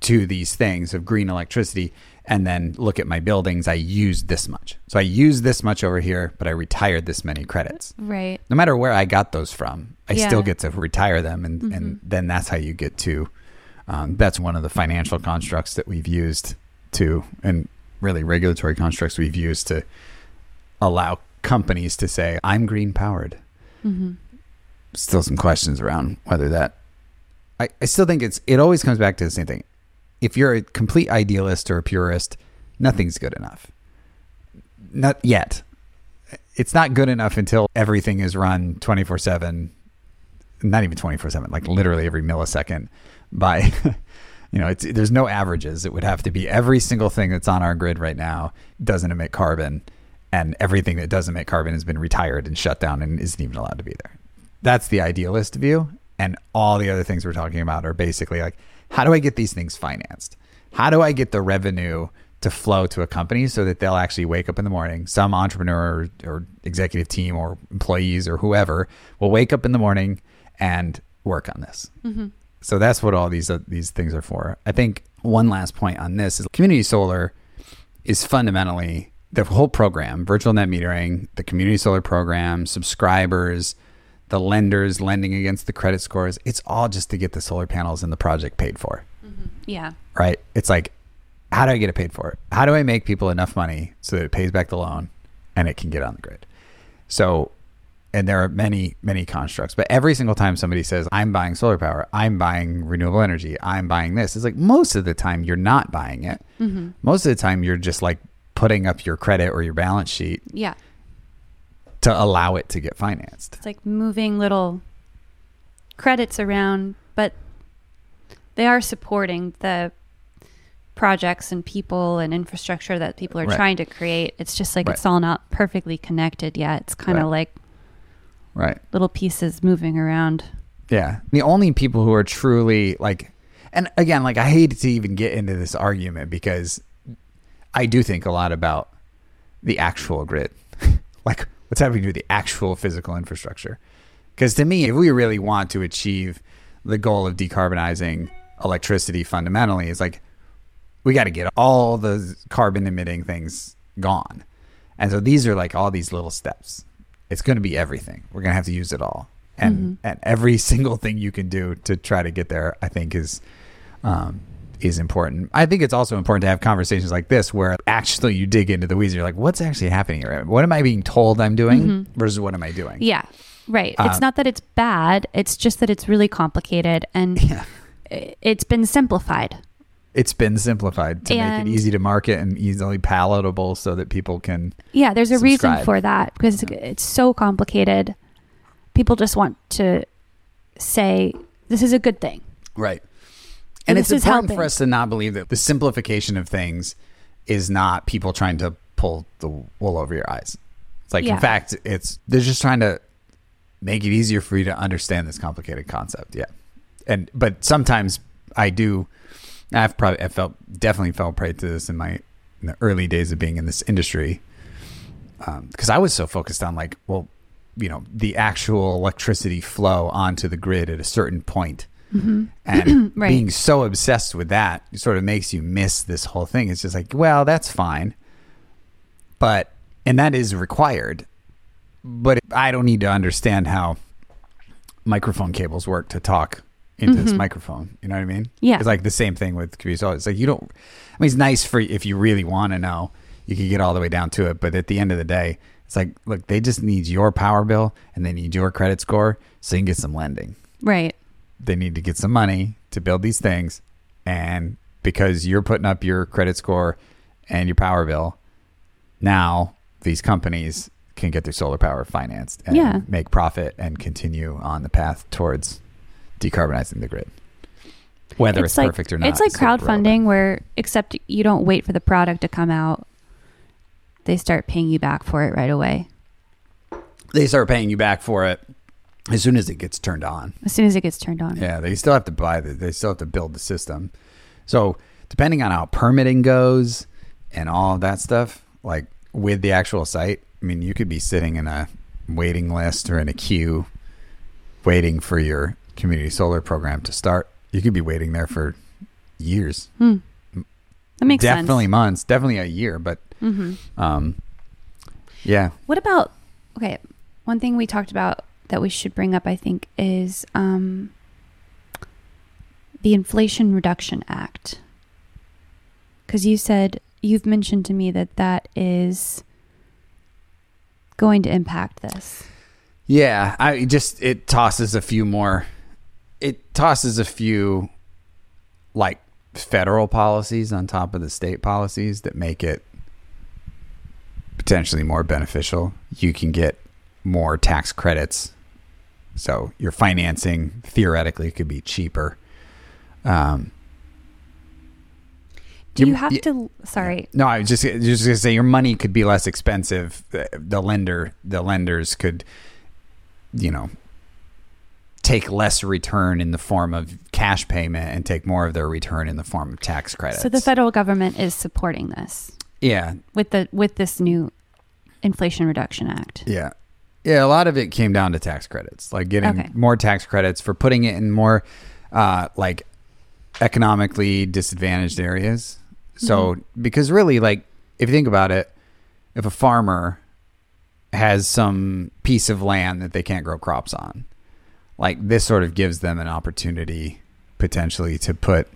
to these things of green electricity and then look at my buildings, I used this much. So I used this much over here, but I retired this many credits." right. no matter where I got those from, I Yeah. still get to retire them, and and mm-hmm. then that's how you get to. Um, that's one of the financial constructs that we've used to, and really regulatory constructs we've used to allow companies to say, "I'm green powered." hmm Still some questions around whether that. I, I still think it's. It always comes back to the same thing. If you're a complete idealist or a purist, nothing's good enough. Not yet it's not good enough until everything is run 24 7 not even 24 7 like literally every millisecond by you know it's there's no averages it would have to be every single thing that's on our grid right now doesn't emit carbon and everything that doesn't emit carbon has been retired and shut down and isn't even allowed to be there that's the idealist view and all the other things we're talking about are basically like how do I get these things financed? How do I get the revenue to flow to a company so that they'll actually wake up in the morning? Some entrepreneur or, or executive team or employees or whoever will wake up in the morning and work on this. So that's what all these uh, these things are for. I think one last point on this is community solar is fundamentally the whole program, virtual net metering, the community solar program, subscribers, the lenders lending against the credit scores. It's all just to get the solar panels and the project paid for, Yeah. right? It's like, how do I get it paid for? How do I make people enough money so that it pays back the loan and it can get on the grid? So, and there are many, many constructs, but every single time somebody says, I'm buying solar power, I'm buying renewable energy, I'm buying this, it's like most of the time you're not buying it. Mm-hmm. Most of the time you're just like putting up your credit or your balance sheet Yeah. to allow it to get financed. It's like moving little credits around, but they are supporting the projects and people and infrastructure that people are Right. trying to create. It's just like Right. it's all not perfectly connected yet. It's kind of Right. like Right. little pieces moving around. Yeah. The only people who are truly like, and again, like I hate to even get into this argument because I do think a lot about the actual grid, like what's happening to the actual physical infrastructure. Because to me, if we really want to achieve the goal of decarbonizing electricity fundamentally, is like we got to get all the carbon emitting things gone. And so these are like all these little steps. It's going to be everything. We're going to have to use it all. And and every single thing you can do to try to get there, I think is um, is important. I think it's also important to have conversations like this where actually you dig into the weeds. You're like, what's actually happening here? What am I being told I'm doing versus what am I doing? Yeah. Right. Uh, it's not that it's bad, it's just that it's really complicated and Yeah. it's been simplified. It's been simplified to And- make it easy to market and easily palatable so that people can Yeah, there's a reason for that because it's so complicated. People just want to say this is a good thing. Right. And This it's important helping. for us to not believe that the simplification of things is not people trying to pull the wool over your eyes. It's like, Yeah. in fact, it's they're just trying to make it easier for you to understand this complicated concept. Yeah. And but sometimes I do. I've probably I felt definitely fell prey to this in my in the early days of being in this industry because I was so focused on like, well, you know, the actual electricity flow onto the grid at a certain point. And Mm-hmm. Right. being so obsessed with that sort of makes you miss this whole thing. It's just like, well, that's fine. But, and that is required. But I don't need to understand how microphone cables work to talk into this microphone. You know what I mean? Mm-hmm. Yeah. It's like the same thing with computers. So It's like you don't, I mean, it's nice for if you really want to know, you can get all the way down to it. But at the end of the day, it's like, look, they just need your power bill and they need your credit score so you can get some lending Right. they need to get some money to build these things and because you're putting up your credit score and your power bill now these companies can get their solar power financed and Yeah. make profit and continue on the path towards decarbonizing the grid whether it's, like, perfect or not It's like is sort of crowdfunding where except you don't wait for the product to come out. They start paying you back for it right away. they start paying you back for it as soon as it gets turned on As soon as it gets turned on. Yeah, they still have to buy the. They still have to build the system. So depending on how permitting goes and all of that stuff, like with the actual site, I mean, you could be sitting in a waiting list or in a queue, waiting for your community solar program to start. You could be waiting there for years, Hmm. That makes definitely sense. months, definitely a year. But hmm um, yeah, What about okay? One thing we talked about that we should bring up, I think, is um, the Inflation Reduction Act. Because you said you've mentioned to me that that is going to impact this. Yeah, I just it tosses a few more. It tosses a few like federal policies on top of the state policies that make it potentially more beneficial. You can get more tax credits, so your financing theoretically could be cheaper. Um, Do you You- have y- to? Sorry. no, I was just just gonna say your money could be less expensive. The, the lender, the lenders could, you know, take less return in the form of cash payment and take more of their return in the form of tax credits. So the federal government is supporting this yeah, with the with this new Inflation Reduction Act. Yeah. Yeah, a lot of it came down to tax credits, like getting Okay. more tax credits for putting it in more uh, like economically disadvantaged areas. So, because really, like, if you think about it, if a farmer has some piece of land that they can't grow crops on, like, this sort of gives them an opportunity potentially to put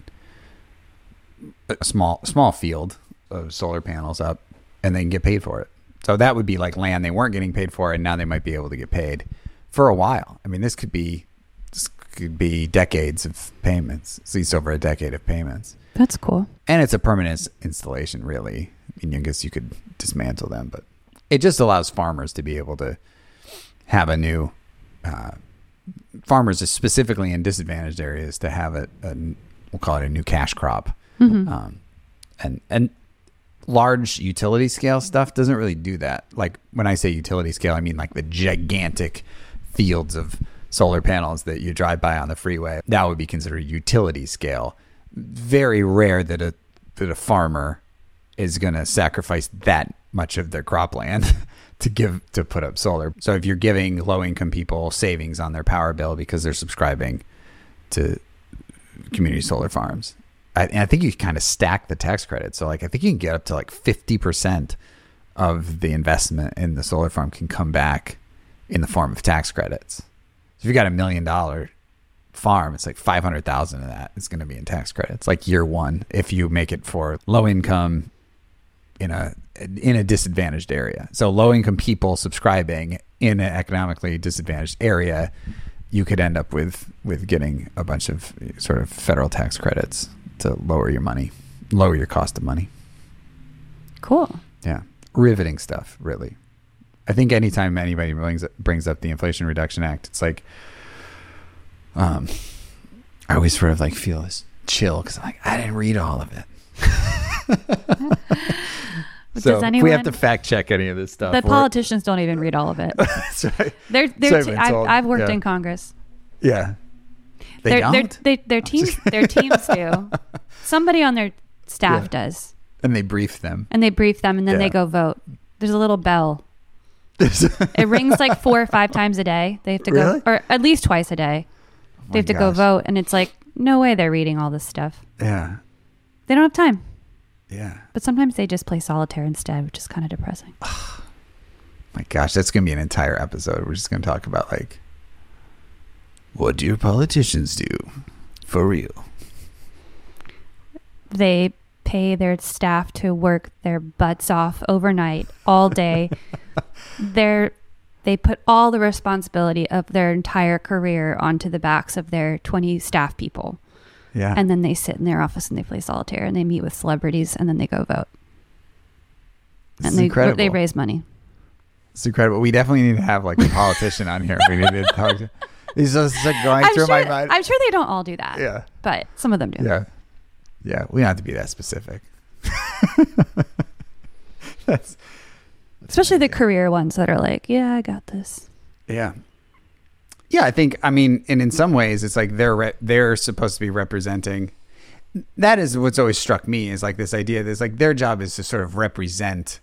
a small small field of solar panels up and they can get paid for it. So that would be like land they weren't getting paid for and now they might be able to get paid for a while. I mean, this could be this could be decades of payments, at least over a decade of payments. That's cool. And it's a permanent installation, really. I mean, I guess you could dismantle them, but it just allows farmers to be able to have a new uh, farmers, are specifically in disadvantaged areas, to have a, a we'll call it a new cash crop. Um, and and large utility scale stuff doesn't really do that. Like when I say utility scale, I mean like the gigantic fields of solar panels that you drive by on the freeway. That would be considered utility scale. Very rare that a that a farmer is going to sacrifice that much of their cropland to give to put up solar. So if you're giving low income people savings on their power bill because they're subscribing to community solar farms. I, and I think you kind of stack the tax credit. So like I think you can get up to like 50% of the investment in the solar farm can come back in the form of tax credits. So if you got a million dollar farm, it's like 500,000 of that is going to be in tax credits like year 1 if you make it for low income in a in a disadvantaged area. So low income people subscribing in an economically disadvantaged area, you could end up with with getting a bunch of sort of federal tax credits to lower your money, lower your cost of money. Cool. Yeah, riveting stuff, really. I think anytime anybody brings brings up the Inflation Reduction Act, it's like, um, I always sort of like feel this chill because I'm like, I didn't read all of it. so Does if we have to fact check any of this stuff. The politicians don't even read all of it. Right. They're, they're I've I've, worked yeah. in Congress. Yeah, they Their- don't, Their, they, their teams, their teams do. Somebody on their staff Yeah. does, and they brief them. and they brief them, and then Yeah. they go vote. There's a little bell. It rings like four or five times a day. They have to Really? go, or at least twice a day. my They have to go vote, and it's like no way they're reading all this stuff. Yeah, They don't have time. Yeah. But sometimes they just play solitaire instead, which is kind of depressing. My gosh, that's gonna be an entire episode. We're just gonna talk about like, what do your politicians do, for real? They pay their staff to work their butts off overnight all day. They're they put all the responsibility of their entire career onto the backs of their 20 staff people. Yeah, And then they sit in their office and they play solitaire and they meet with celebrities and then they go vote. This and they incredible. they raise money. It's incredible. We definitely need to have like a politician on here. We need to talk to. These just like going I'm through sure, my mind. I'm sure they don't all do that. yeah, But some of them do. yeah, yeah. We don't have to be that specific. That's Especially the career ones that are like, yeah, I got this. Yeah. Yeah, I think I mean, and in some ways, it's like they're re- they're supposed to be representing. That is what's always struck me is like this idea that it's like their job is to sort of represent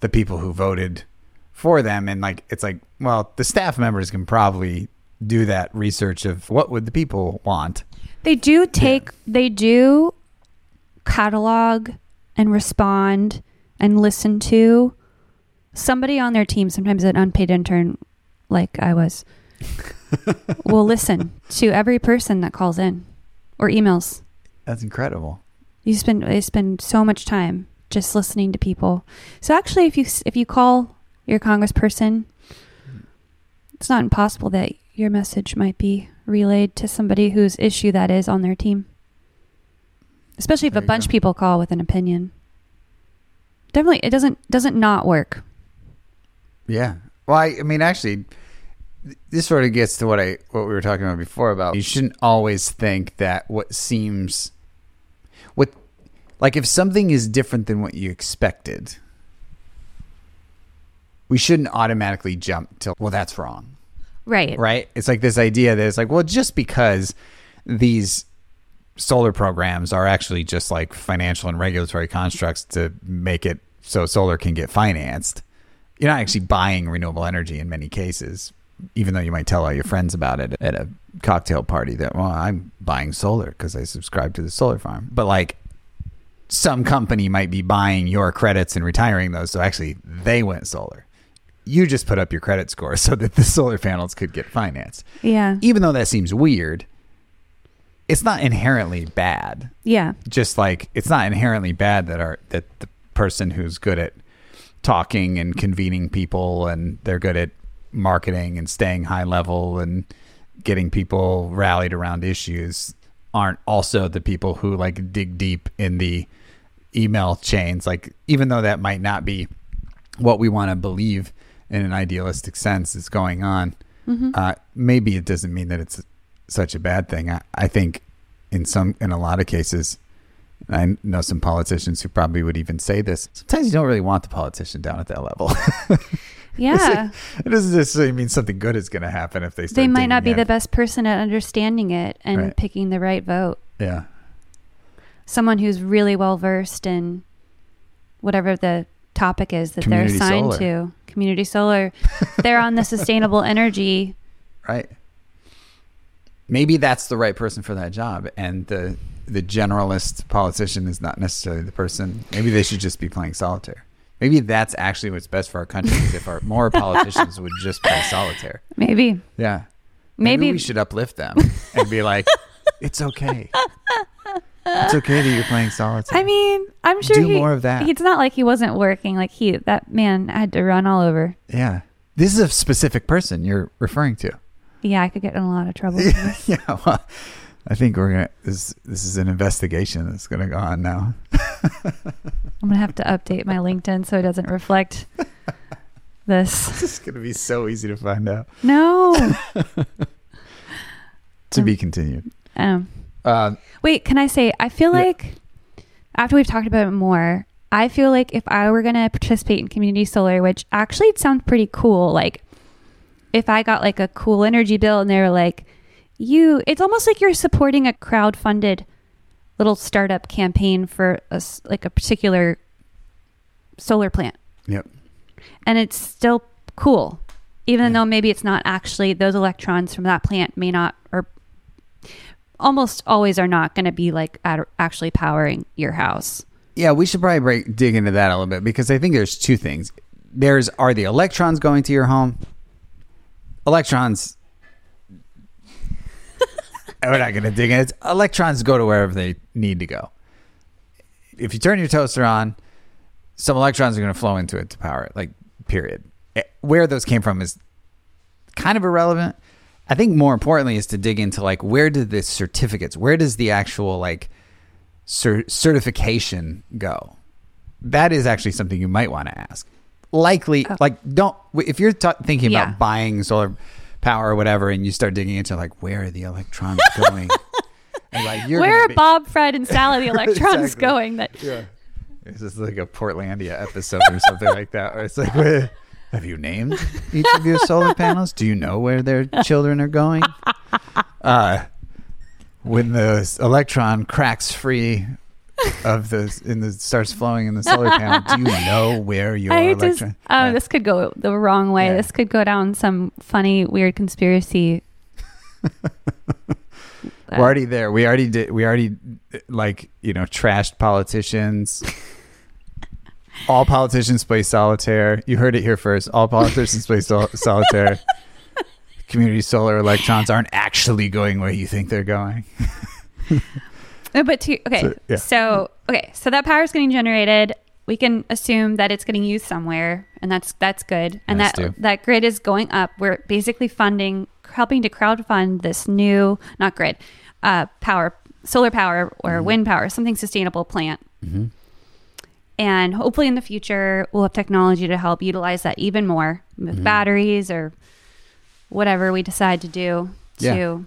the people who voted for them, and like it's like, well, the staff members can probably do that research of what would the people want. They do take, they do catalog and respond and listen to somebody on their team, sometimes an unpaid intern like I was, will listen to every person that calls in or emails. That's incredible. You spend they spend so much time just listening to people. So actually, if you if you call your congressperson, it's not impossible that your message might be relayed to somebody whose issue that is on their team. Especially if There a bunch of people call with an opinion. Definitely, it doesn't doesn't not work. Yeah. Well, I, I mean, actually, this sort of gets to what I what we were talking about before about you shouldn't always think that what seems what like if something is different than what you expected, we shouldn't automatically jump to well, that's wrong Right. right? It's like this idea that it's like, well, just because these solar programs are actually just like financial and regulatory constructs to make it so solar can get financed. You're not actually buying renewable energy in many cases, even though you might tell all your friends about it at a cocktail party that, well, I'm buying solar because I subscribe to the solar farm. But like some company might be buying your credits and retiring those. So actually, they went solar. You just put up your credit score so that the solar panels could get financed. Yeah. Even though that seems weird, it's not inherently bad. Yeah. Just like it's not inherently bad that our that the person who's good at talking and convening people and they're good at marketing and staying high level and getting people rallied around issues aren't also the people who like dig deep in the email chains like even though that might not be what we want to believe in an idealistic sense is going on uh, maybe it doesn't mean that it's such a bad thing I, I think in some in a lot of cases I know some politicians who probably would even say this. Sometimes you don't really want the politician down at that level. Yeah. it doesn't necessarily mean something good is going to happen if they start. they might not be digging the best person at understanding it and Right. picking the right vote. Yeah, Someone who's really well versed in whatever the topic is that Community they're assigned solar. to. Community solar. they're on the sustainable energy. right. Maybe that's the right person for that job, and the the generalist politician is not necessarily the person. Maybe they should just be playing solitaire. Maybe that's actually what's best for our country. is if our more politicians would just play solitaire. Maybe. Yeah. Maybe, we should uplift them and be like, it's okay. It's okay that you're playing solitaire. I mean, I'm sure Do he, more of that. It's not like he wasn't working. Like he, that man had to run all over. yeah. This is a specific person you're referring to. Yeah, I could get in a lot of trouble. yeah. Well, I think we're gonna. This this is an investigation that's gonna go on now. I'm gonna have to update my LinkedIn so it doesn't reflect this. This is gonna be so easy to find out. No. To be continued. Um, Uh, wait, can I say? I feel Yeah. like after we've talked about it more, I feel like if I were gonna participate in community solar, which actually it sounds pretty cool, like if I got like a cool energy bill and they were like, "You," it's almost like you're supporting a crowd-funded little startup campaign for a like a particular solar plant. yep. and it's still cool even Yeah. though maybe it's not actually those electrons from that plant may not or almost always are not going to be like at, actually powering your house Yeah, we should probably break dig into that a little bit because I think there's two things. There's are the electrons going to your home? Electrons. We're not going to dig in. It's, electrons go to wherever they need to go. If you turn your toaster on, some electrons are going to flow into it to power it. Like, period. Eh, Where those came from is kind of irrelevant. I think more importantly is to dig into like where did the certificates, where does the actual like cer- certification go? That is actually something you might want to ask. Likely, like don't if you're ta thinking Yeah. about buying solar power or whatever, and you start digging into like where are the electrons going? and like you're where are be- bob fred and sally the electrons Exactly. going that yeah. It's just like a Portlandia episode or something like that. Where it's like, where, have you named each of your solar panels? Do you know where their children are going? Uh, when the electron cracks free of the in the starts flowing in the solar panel, do you know where your i just electron? oh Yeah. this could go the wrong way Yeah. this could go down some funny weird conspiracy We're already there. We already did. We already like you know trashed politicians. All politicians play solitaire. You heard it here first. All politicians play sol- solitaire. Community solar electrons aren't actually going where you think they're going. Uh, But to okay, So, yeah. so okay, so that power is getting generated. We can assume that it's getting used somewhere, and that's that's good. And Nice that too. that grid is going up. We're basically funding, helping to crowdfund this new, not grid, uh, power, solar power or Mm-hmm. wind power, something sustainable plant. And hopefully in the future, we'll have technology to help utilize that even more with Mm-hmm. batteries or whatever we decide to do. Yeah. To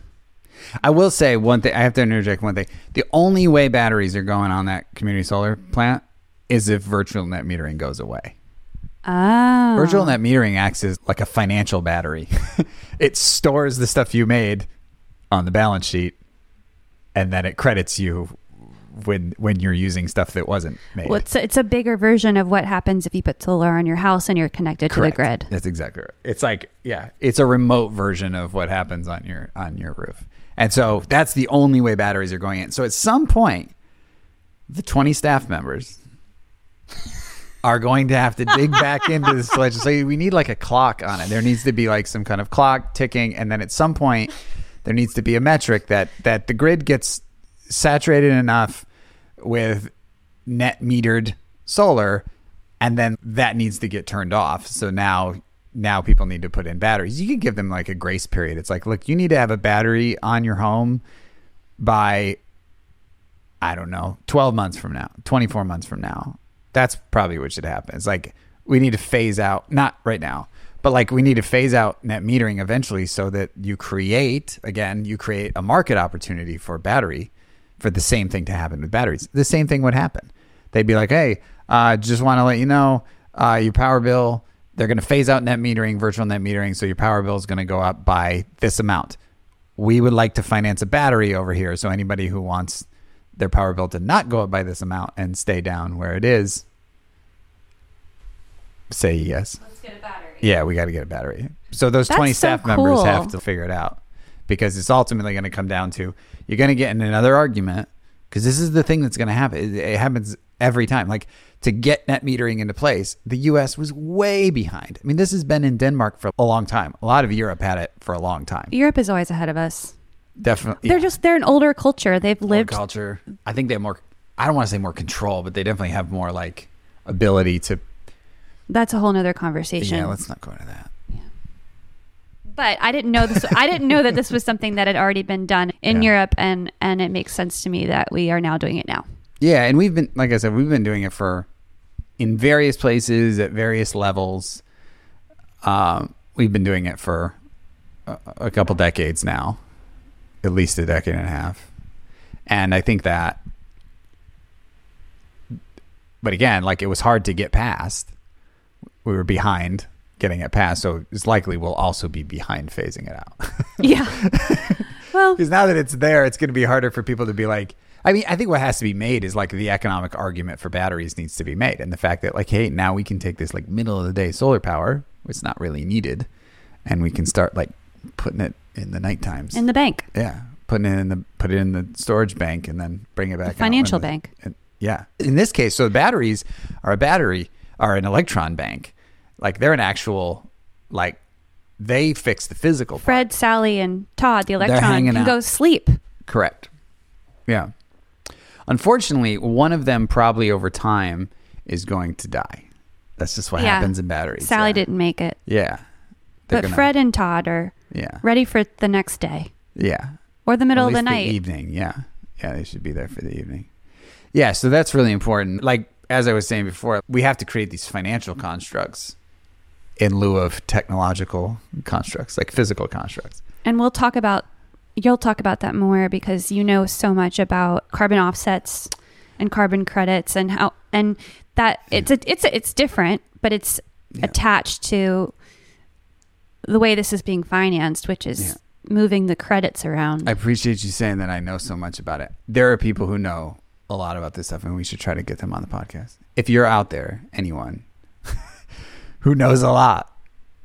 I will say one thing. I have to interject one thing. The only way batteries are going on that community solar plant is if virtual net metering goes away. oh, Virtual net metering acts as like a financial battery. it stores the stuff you made on the balance sheet and then it credits you when when you're using stuff that wasn't made. Well, it's a, it's a bigger version of what happens if you put solar on your house and you're connected Correct. to the grid. That's exactly right. It's like yeah, it's a remote version of what happens on your on your roof. And so that's the only way batteries are going in. So at some point, the 20 staff members are going to have to dig back into this legislation. We need like a clock on it. There needs to be like some kind of clock ticking, and then at some point, there needs to be a metric that that the grid gets saturated enough with net metered solar, and then that needs to get turned off. So now now people need to put in batteries. You can give them like a grace period. It's like, look, you need to have a battery on your home by I don't know, 12 months from now, 24 months from now. That's probably what should happen. It's like we need to phase out, not right now, but like we need to phase out net metering eventually so that you create, again, you create a market opportunity for battery for the same thing to happen with batteries. The same thing would happen. They'd be like, hey, uh, just want to let you know uh, your power bill, they're going to phase out net metering, virtual net metering. So your power bill is going to go up by this amount. We would like to finance a battery over here. So anybody who wants their power bill to not go up by this amount and stay down where it is, say yes. Let's get a battery. Yeah, we got to get a battery. So those That's 20 so staff members have to figure it out because it's ultimately going to come down to you're going to get in another argument because this is the thing that's going to happen. It, it happens every time. Like to get net metering into place, the US was way behind. I mean, this has been in Denmark for a long time. A lot of Europe had it for a long time. Europe is always ahead of us. Definitely. They're yeah. just they're an older culture. They've lived culture. I think they have more I don't want to say more control, but they definitely have more like ability to that's a whole nother conversation. Yeah, let's not go into that. but I didn't know this I didn't know that this was something that had already been done in Yeah. Europe and and it makes sense to me that we are now doing it now. Yeah, and we've been like I said, we've been doing it for in various places at various levels. Um, we've been doing it for a, a couple decades now, at least a decade and a half, and I think that. But again, like it was hard to get past. We were behind getting it passed, so it's likely we'll also be behind phasing it out. Yeah. well, Because now that it's there, it's going to be harder for people to be like. I mean, I think what has to be made is like the economic argument for batteries needs to be made, and the fact that like, hey, now we can take this like middle of the day solar power, which is not really needed, and we can start like putting it in the night times. in the bank. yeah, putting it in the put it in the storage bank and then bring it back. out financial the- bank. and- yeah, in this case, so the batteries are a battery are an electron bank, like they're an actual like they fix the physical. part. Fred, Sally, and Todd, the electron, can out. go sleep. Correct. Yeah. Unfortunately, one of them probably over time is going to die. That's just what Yeah. happens in batteries. Sally yeah. didn't make it. Yeah. They're But gonna- Fred and Todd are Yeah. ready for the next day Yeah. or the middle At of the least night. evening. Yeah. Yeah. They should be there for the evening. Yeah. So that's really important. Like, as I was saying before, we have to create these financial constructs in lieu of technological constructs, like physical constructs. And we'll talk about you'll talk about that more because you know so much about carbon offsets and carbon credits and how and that it's a, it's a, it's different, but it's Yeah. attached to the way this is being financed, which is Yeah. moving the credits around. I appreciate you saying that I know so much about it. There are people who know a lot about this stuff, and we should try to get them on the podcast. If you're out there, anyone who knows a lot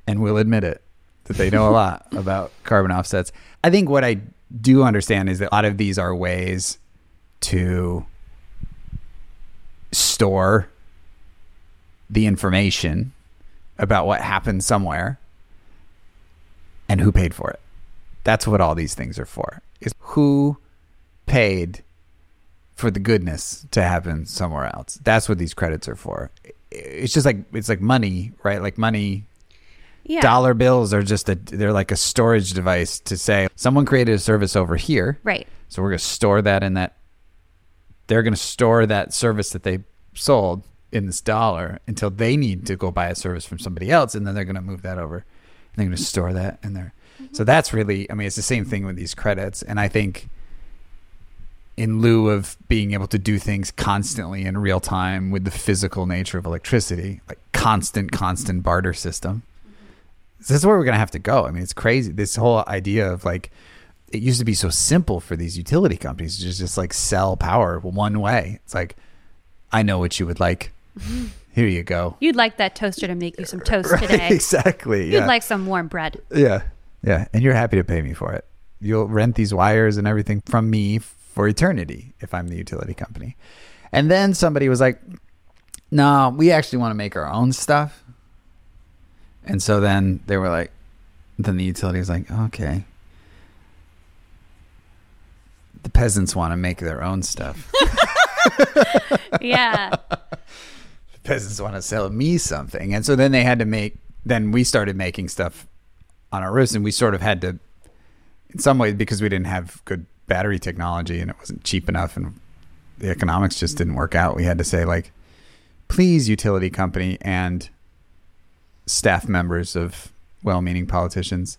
and will admit it, that they know a lot about carbon offsets, I think what I do understand is that a lot of these are ways to store the information about what happened somewhere and who paid for it. That's what all these things are for. Is who paid for the goodness to happen somewhere else. That's what these credits are for. It's just like it's like money, right? Like money yeah. dollar bills are just a they're like a storage device to say someone created a service over here. Right. So we're going to store that in that they're going to store that service that they sold in this dollar until they need to go buy a service from somebody else and then they're going to move that over and they're going to store that in there. So mm-hmm. that's really I mean it's the same thing with these credits and I think in lieu of being able to do things constantly in real time with the physical nature of electricity, like constant constant barter system. This is where we're going to have to go. I mean, it's crazy. This whole idea of like it used to be so simple for these utility companies to just, just like sell power one way. It's like, I know what you would like. Here you go. You'd like that toaster to make you some toast Right, today. exactly. You'd Yeah. like some warm bread. yeah. Yeah. And you're happy to pay me for it. You'll rent these wires and everything from me for eternity if I'm the utility company. And then somebody was like, no, we actually want to make our own stuff. And so then they were like, then the utility was like, okay. The peasants want to make their own stuff. Yeah. the peasants want to sell me something. And so then they had to make, then we started making stuff on our roofs and we sort of had to, in some ways, because we didn't have good battery technology and it wasn't cheap enough and the economics just didn't work out, we had to say, like, please, utility company and staff members of well meaning politicians,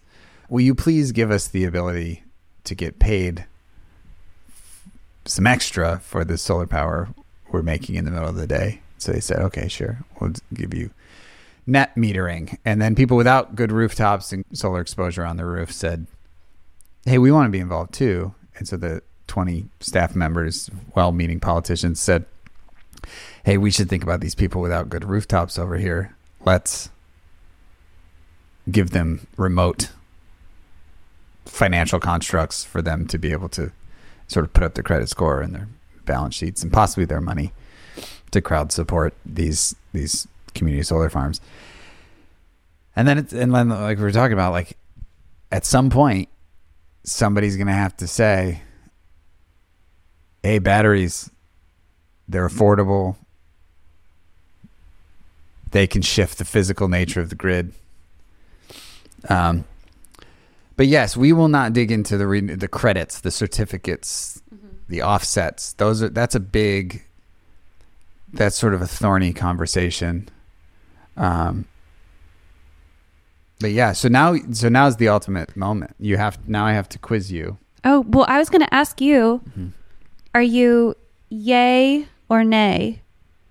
will you please give us the ability to get paid some extra for the solar power we're making in the middle of the day? So they said, okay, sure, we'll give you net metering. And then people without good rooftops and solar exposure on the roof said, hey, we want to be involved too. And so the 20 staff members, well meaning politicians, said, hey, we should think about these people without good rooftops over here. Let's give them remote financial constructs for them to be able to sort of put up their credit score and their balance sheets and possibly their money to crowd support these these community solar farms. And then it's and then like we were talking about, like at some point somebody's gonna have to say, Hey, batteries, they're affordable. They can shift the physical nature of the grid. Um, but yes, we will not dig into the re- the credits, the certificates, the offsets. Those are that's a big. That's sort of a thorny conversation. Um, but yeah, so now so now is the ultimate moment. You have now I have to quiz you. Oh, well, I was going to ask you Mm-hmm. are you yay or nay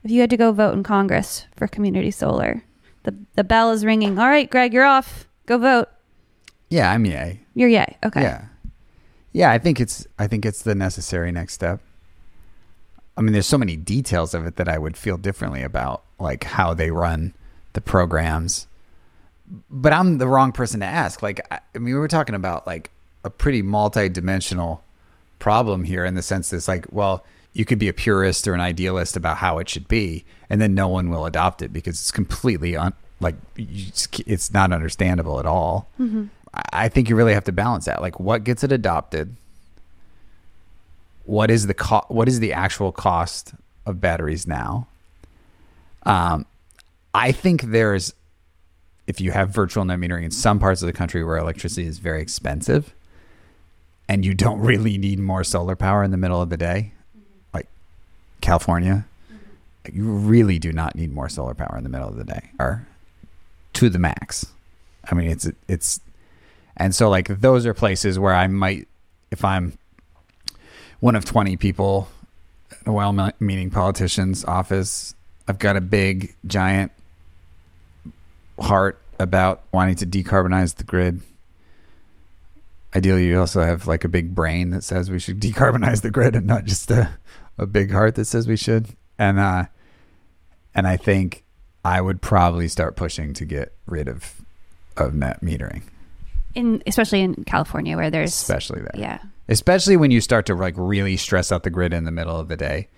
if you had to go vote in Congress for community solar? The, the bell is ringing. All right, Greg, you're off. Go vote. Yeah, I'm yay. You're yay. Okay. Yeah. Yeah, I think it's I think it's the necessary next step. I mean, there's so many details of it that I would feel differently about, like how they run the programs. But I'm the wrong person to ask. Like, I I mean, we were talking about like a pretty multi-dimensional problem here in the sense that it's like, well, you could be a purist or an idealist about how it should be, and then no one will adopt it because it's completely un- like you just, it's not understandable at all. I- I think you really have to balance that. Like, what gets it adopted? What is the co- What is the actual cost of batteries now? Um, I think there's, if you have virtual net metering in some parts of the country where electricity is very expensive, and you don't really need more solar power in the middle of the day, like California, you really do not need more solar power in the middle of the day, or to the max. I mean, it's it's and so like those are places where I might if I'm one of 20 people a well-meaning politician's office, I've got a big giant heart about wanting to decarbonize the grid. Ideally, you also have like a big brain that says we should decarbonize the grid and not just a, a big heart that says we should. And uh and I think I would probably start pushing to get rid of of net metering, In especially in California where there's especially there. yeah. Especially when you start to like really stress out the grid in the middle of the day.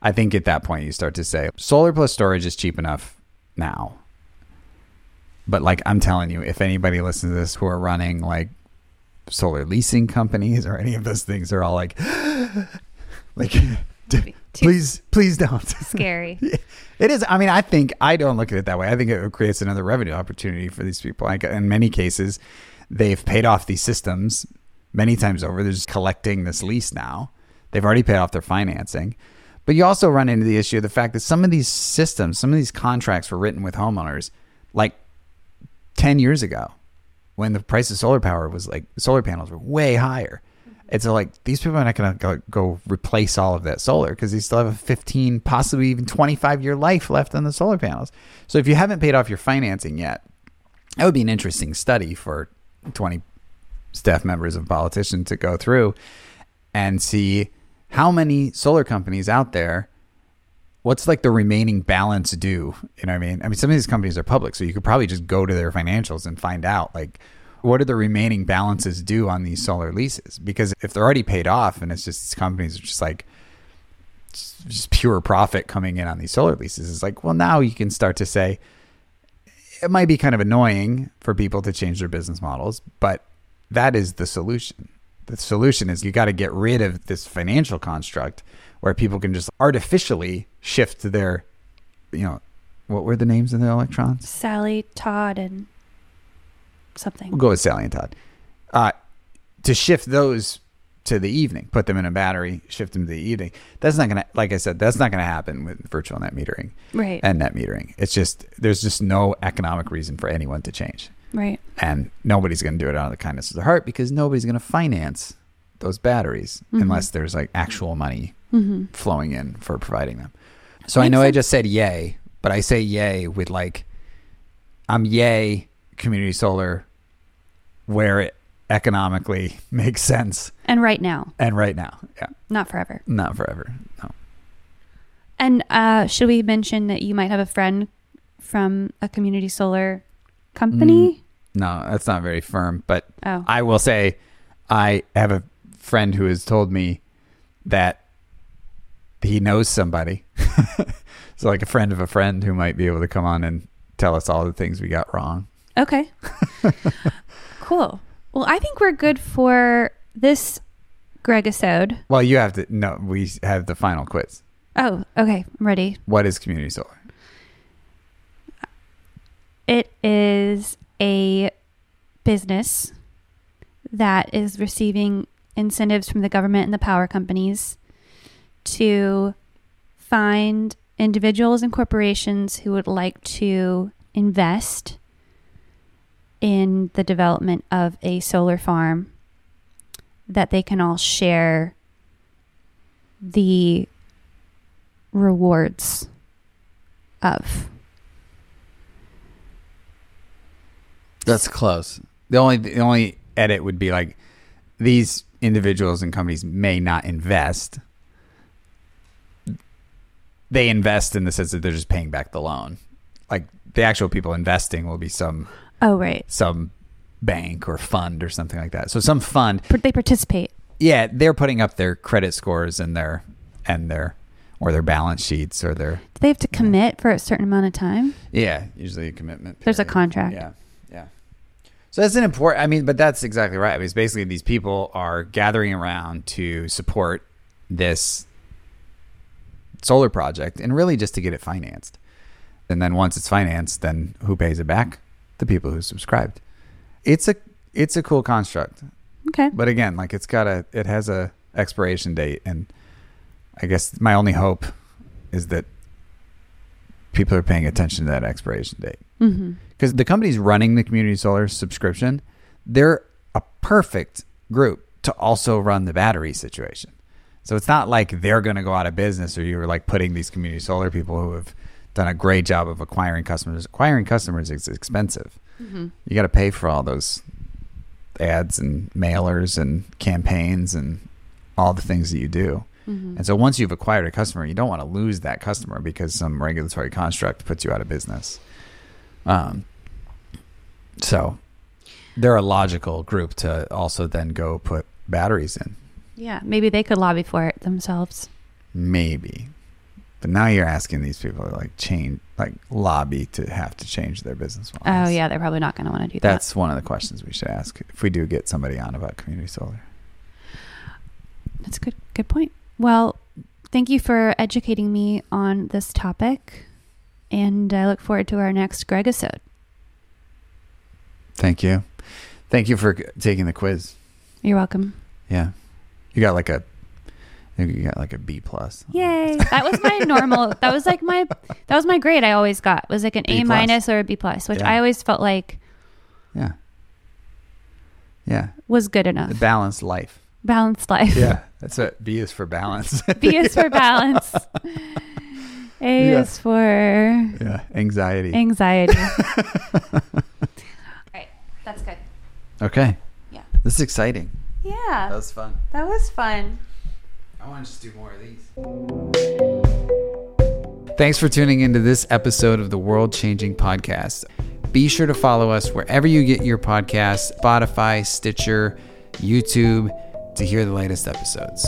I think at that point you start to say solar plus storage is cheap enough now. But like I'm telling you, if anybody listens to this who are running like solar leasing companies or any of those things, they're all like, like, Too please, please don't. scary. It is. I mean, I think I don't look at it that way. I think it creates another revenue opportunity for these people. Like in many cases, they've paid off these systems many times over. They're just collecting this lease now. They've already paid off their financing. But you also run into the issue of the fact that some of these systems, some of these contracts were written with homeowners like 10 years ago when the price of solar power was like solar panels were way higher. It's like these people are not going to go, go replace all of that solar because they still have a 15, possibly even 25 year life left on the solar panels. So if you haven't paid off your financing yet, that would be an interesting study for 20 staff members of politicians to go through and see how many solar companies out there what's like the remaining balance due you know what i mean i mean some of these companies are public so you could probably just go to their financials and find out like what are the remaining balances due on these solar leases? Because if they're already paid off and it's just these companies are just like just pure profit coming in on these solar leases it's like well now you can start to say it might be kind of annoying for people to change their business models but that is the solution. The solution is you got to get rid of this financial construct where people can just artificially shift their you know what were the names of the electrons? Sally, Todd, and something. We'll go with Sally and Todd. Uh, to shift those to the evening, put them in a battery, shift them to the evening. That's not gonna, like I said, that's not gonna happen with virtual net metering Right. and net metering. It's just there's just no economic reason for anyone to change, right. and nobody's gonna do it out of the kindness of their heart because nobody's gonna finance those batteries Mhm. unless there's like actual money Mm-hmm. flowing in for providing them. So I Makes know I just said yay, but I say yay with like I'm yay community solar where it economically makes sense And right now, and right now. Yeah. not forever. Not forever. No. And uh, should we mention that you might have a friend from a community solar company? No, that's not very firm, but Oh, I will say I have a friend who has told me that he knows somebody. so like a friend of a friend who might be able to come on and tell us all the things we got wrong. Okay. cool. Well, I think we're good for this Gregisode. Well, you have to no, we have the final quiz. Oh, okay. I'm ready. What is community solar? It is a business that is receiving incentives from the government and the power companies to find individuals and corporations who would like to invest in the development of a solar farm that they can all share the rewards of. That's close. The only the only edit would be like these individuals and companies may not invest. They invest in the sense that they're just paying back the loan. Like the actual people investing will be some Oh, right. some bank or fund or something like that. So some fund, they participate. yeah, they're putting up their credit scores and their and their or their balance sheets or their Do they have to commit for a certain amount of time? yeah, usually a commitment. There's a contract. Yeah, yeah. So that's an important. I mean, but that's exactly right. I mean, it's basically these people are gathering around to support this solar project, and really just to get it financed. And then once it's financed, then who pays it back? The people who subscribed. It's a it's a cool construct, Okay. but again, like it's got a it has a expiration date, and I guess my only hope is that people are paying attention to that expiration date Mm-hmm. because the companies running the community solar subscription, they're a perfect group to also run the battery situation. So it's not like they're going to go out of business or you're like putting these community solar people who have done a great job of acquiring customers. Acquiring customers is expensive. Mm-hmm. You got to pay for all those ads and mailers and campaigns and all the things that you do. Mm-hmm. And so once you've acquired a customer, you don't want to lose that customer because some regulatory construct puts you out of business. Um, so they're a logical group to also then go put batteries in. Yeah. Maybe they could lobby for it themselves. Maybe. But now you're asking these people to like change, like lobby to have to change their business models. Oh, yeah. They're probably not going to want to do that. That's one of the questions we should ask if we do get somebody on about community solar. That's a good. Good point. Well, thank you for educating me on this topic. And I look forward to our next Greg episode. Thank you. Thank you for taking the quiz. You're welcome. Yeah. You got like a, I think you got like a B plus. Yay. That was my normal that was like my that was my grade I always got. Was like an B A plus. minus or a B plus, which Yeah. I always felt like Yeah. Yeah. was good enough. The balanced life. Balanced life. Yeah. That's what B is for balance. B is for balance. A Yeah. is for yeah. Anxiety. anxiety. All right. That's good. okay. Yeah. This is exciting. Yeah. That was fun. That was fun. I want to just do more of these. Thanks for tuning into this episode of the World Changing Podcast. Be sure to follow us wherever you get your podcasts Spotify, Stitcher, YouTube to hear the latest episodes.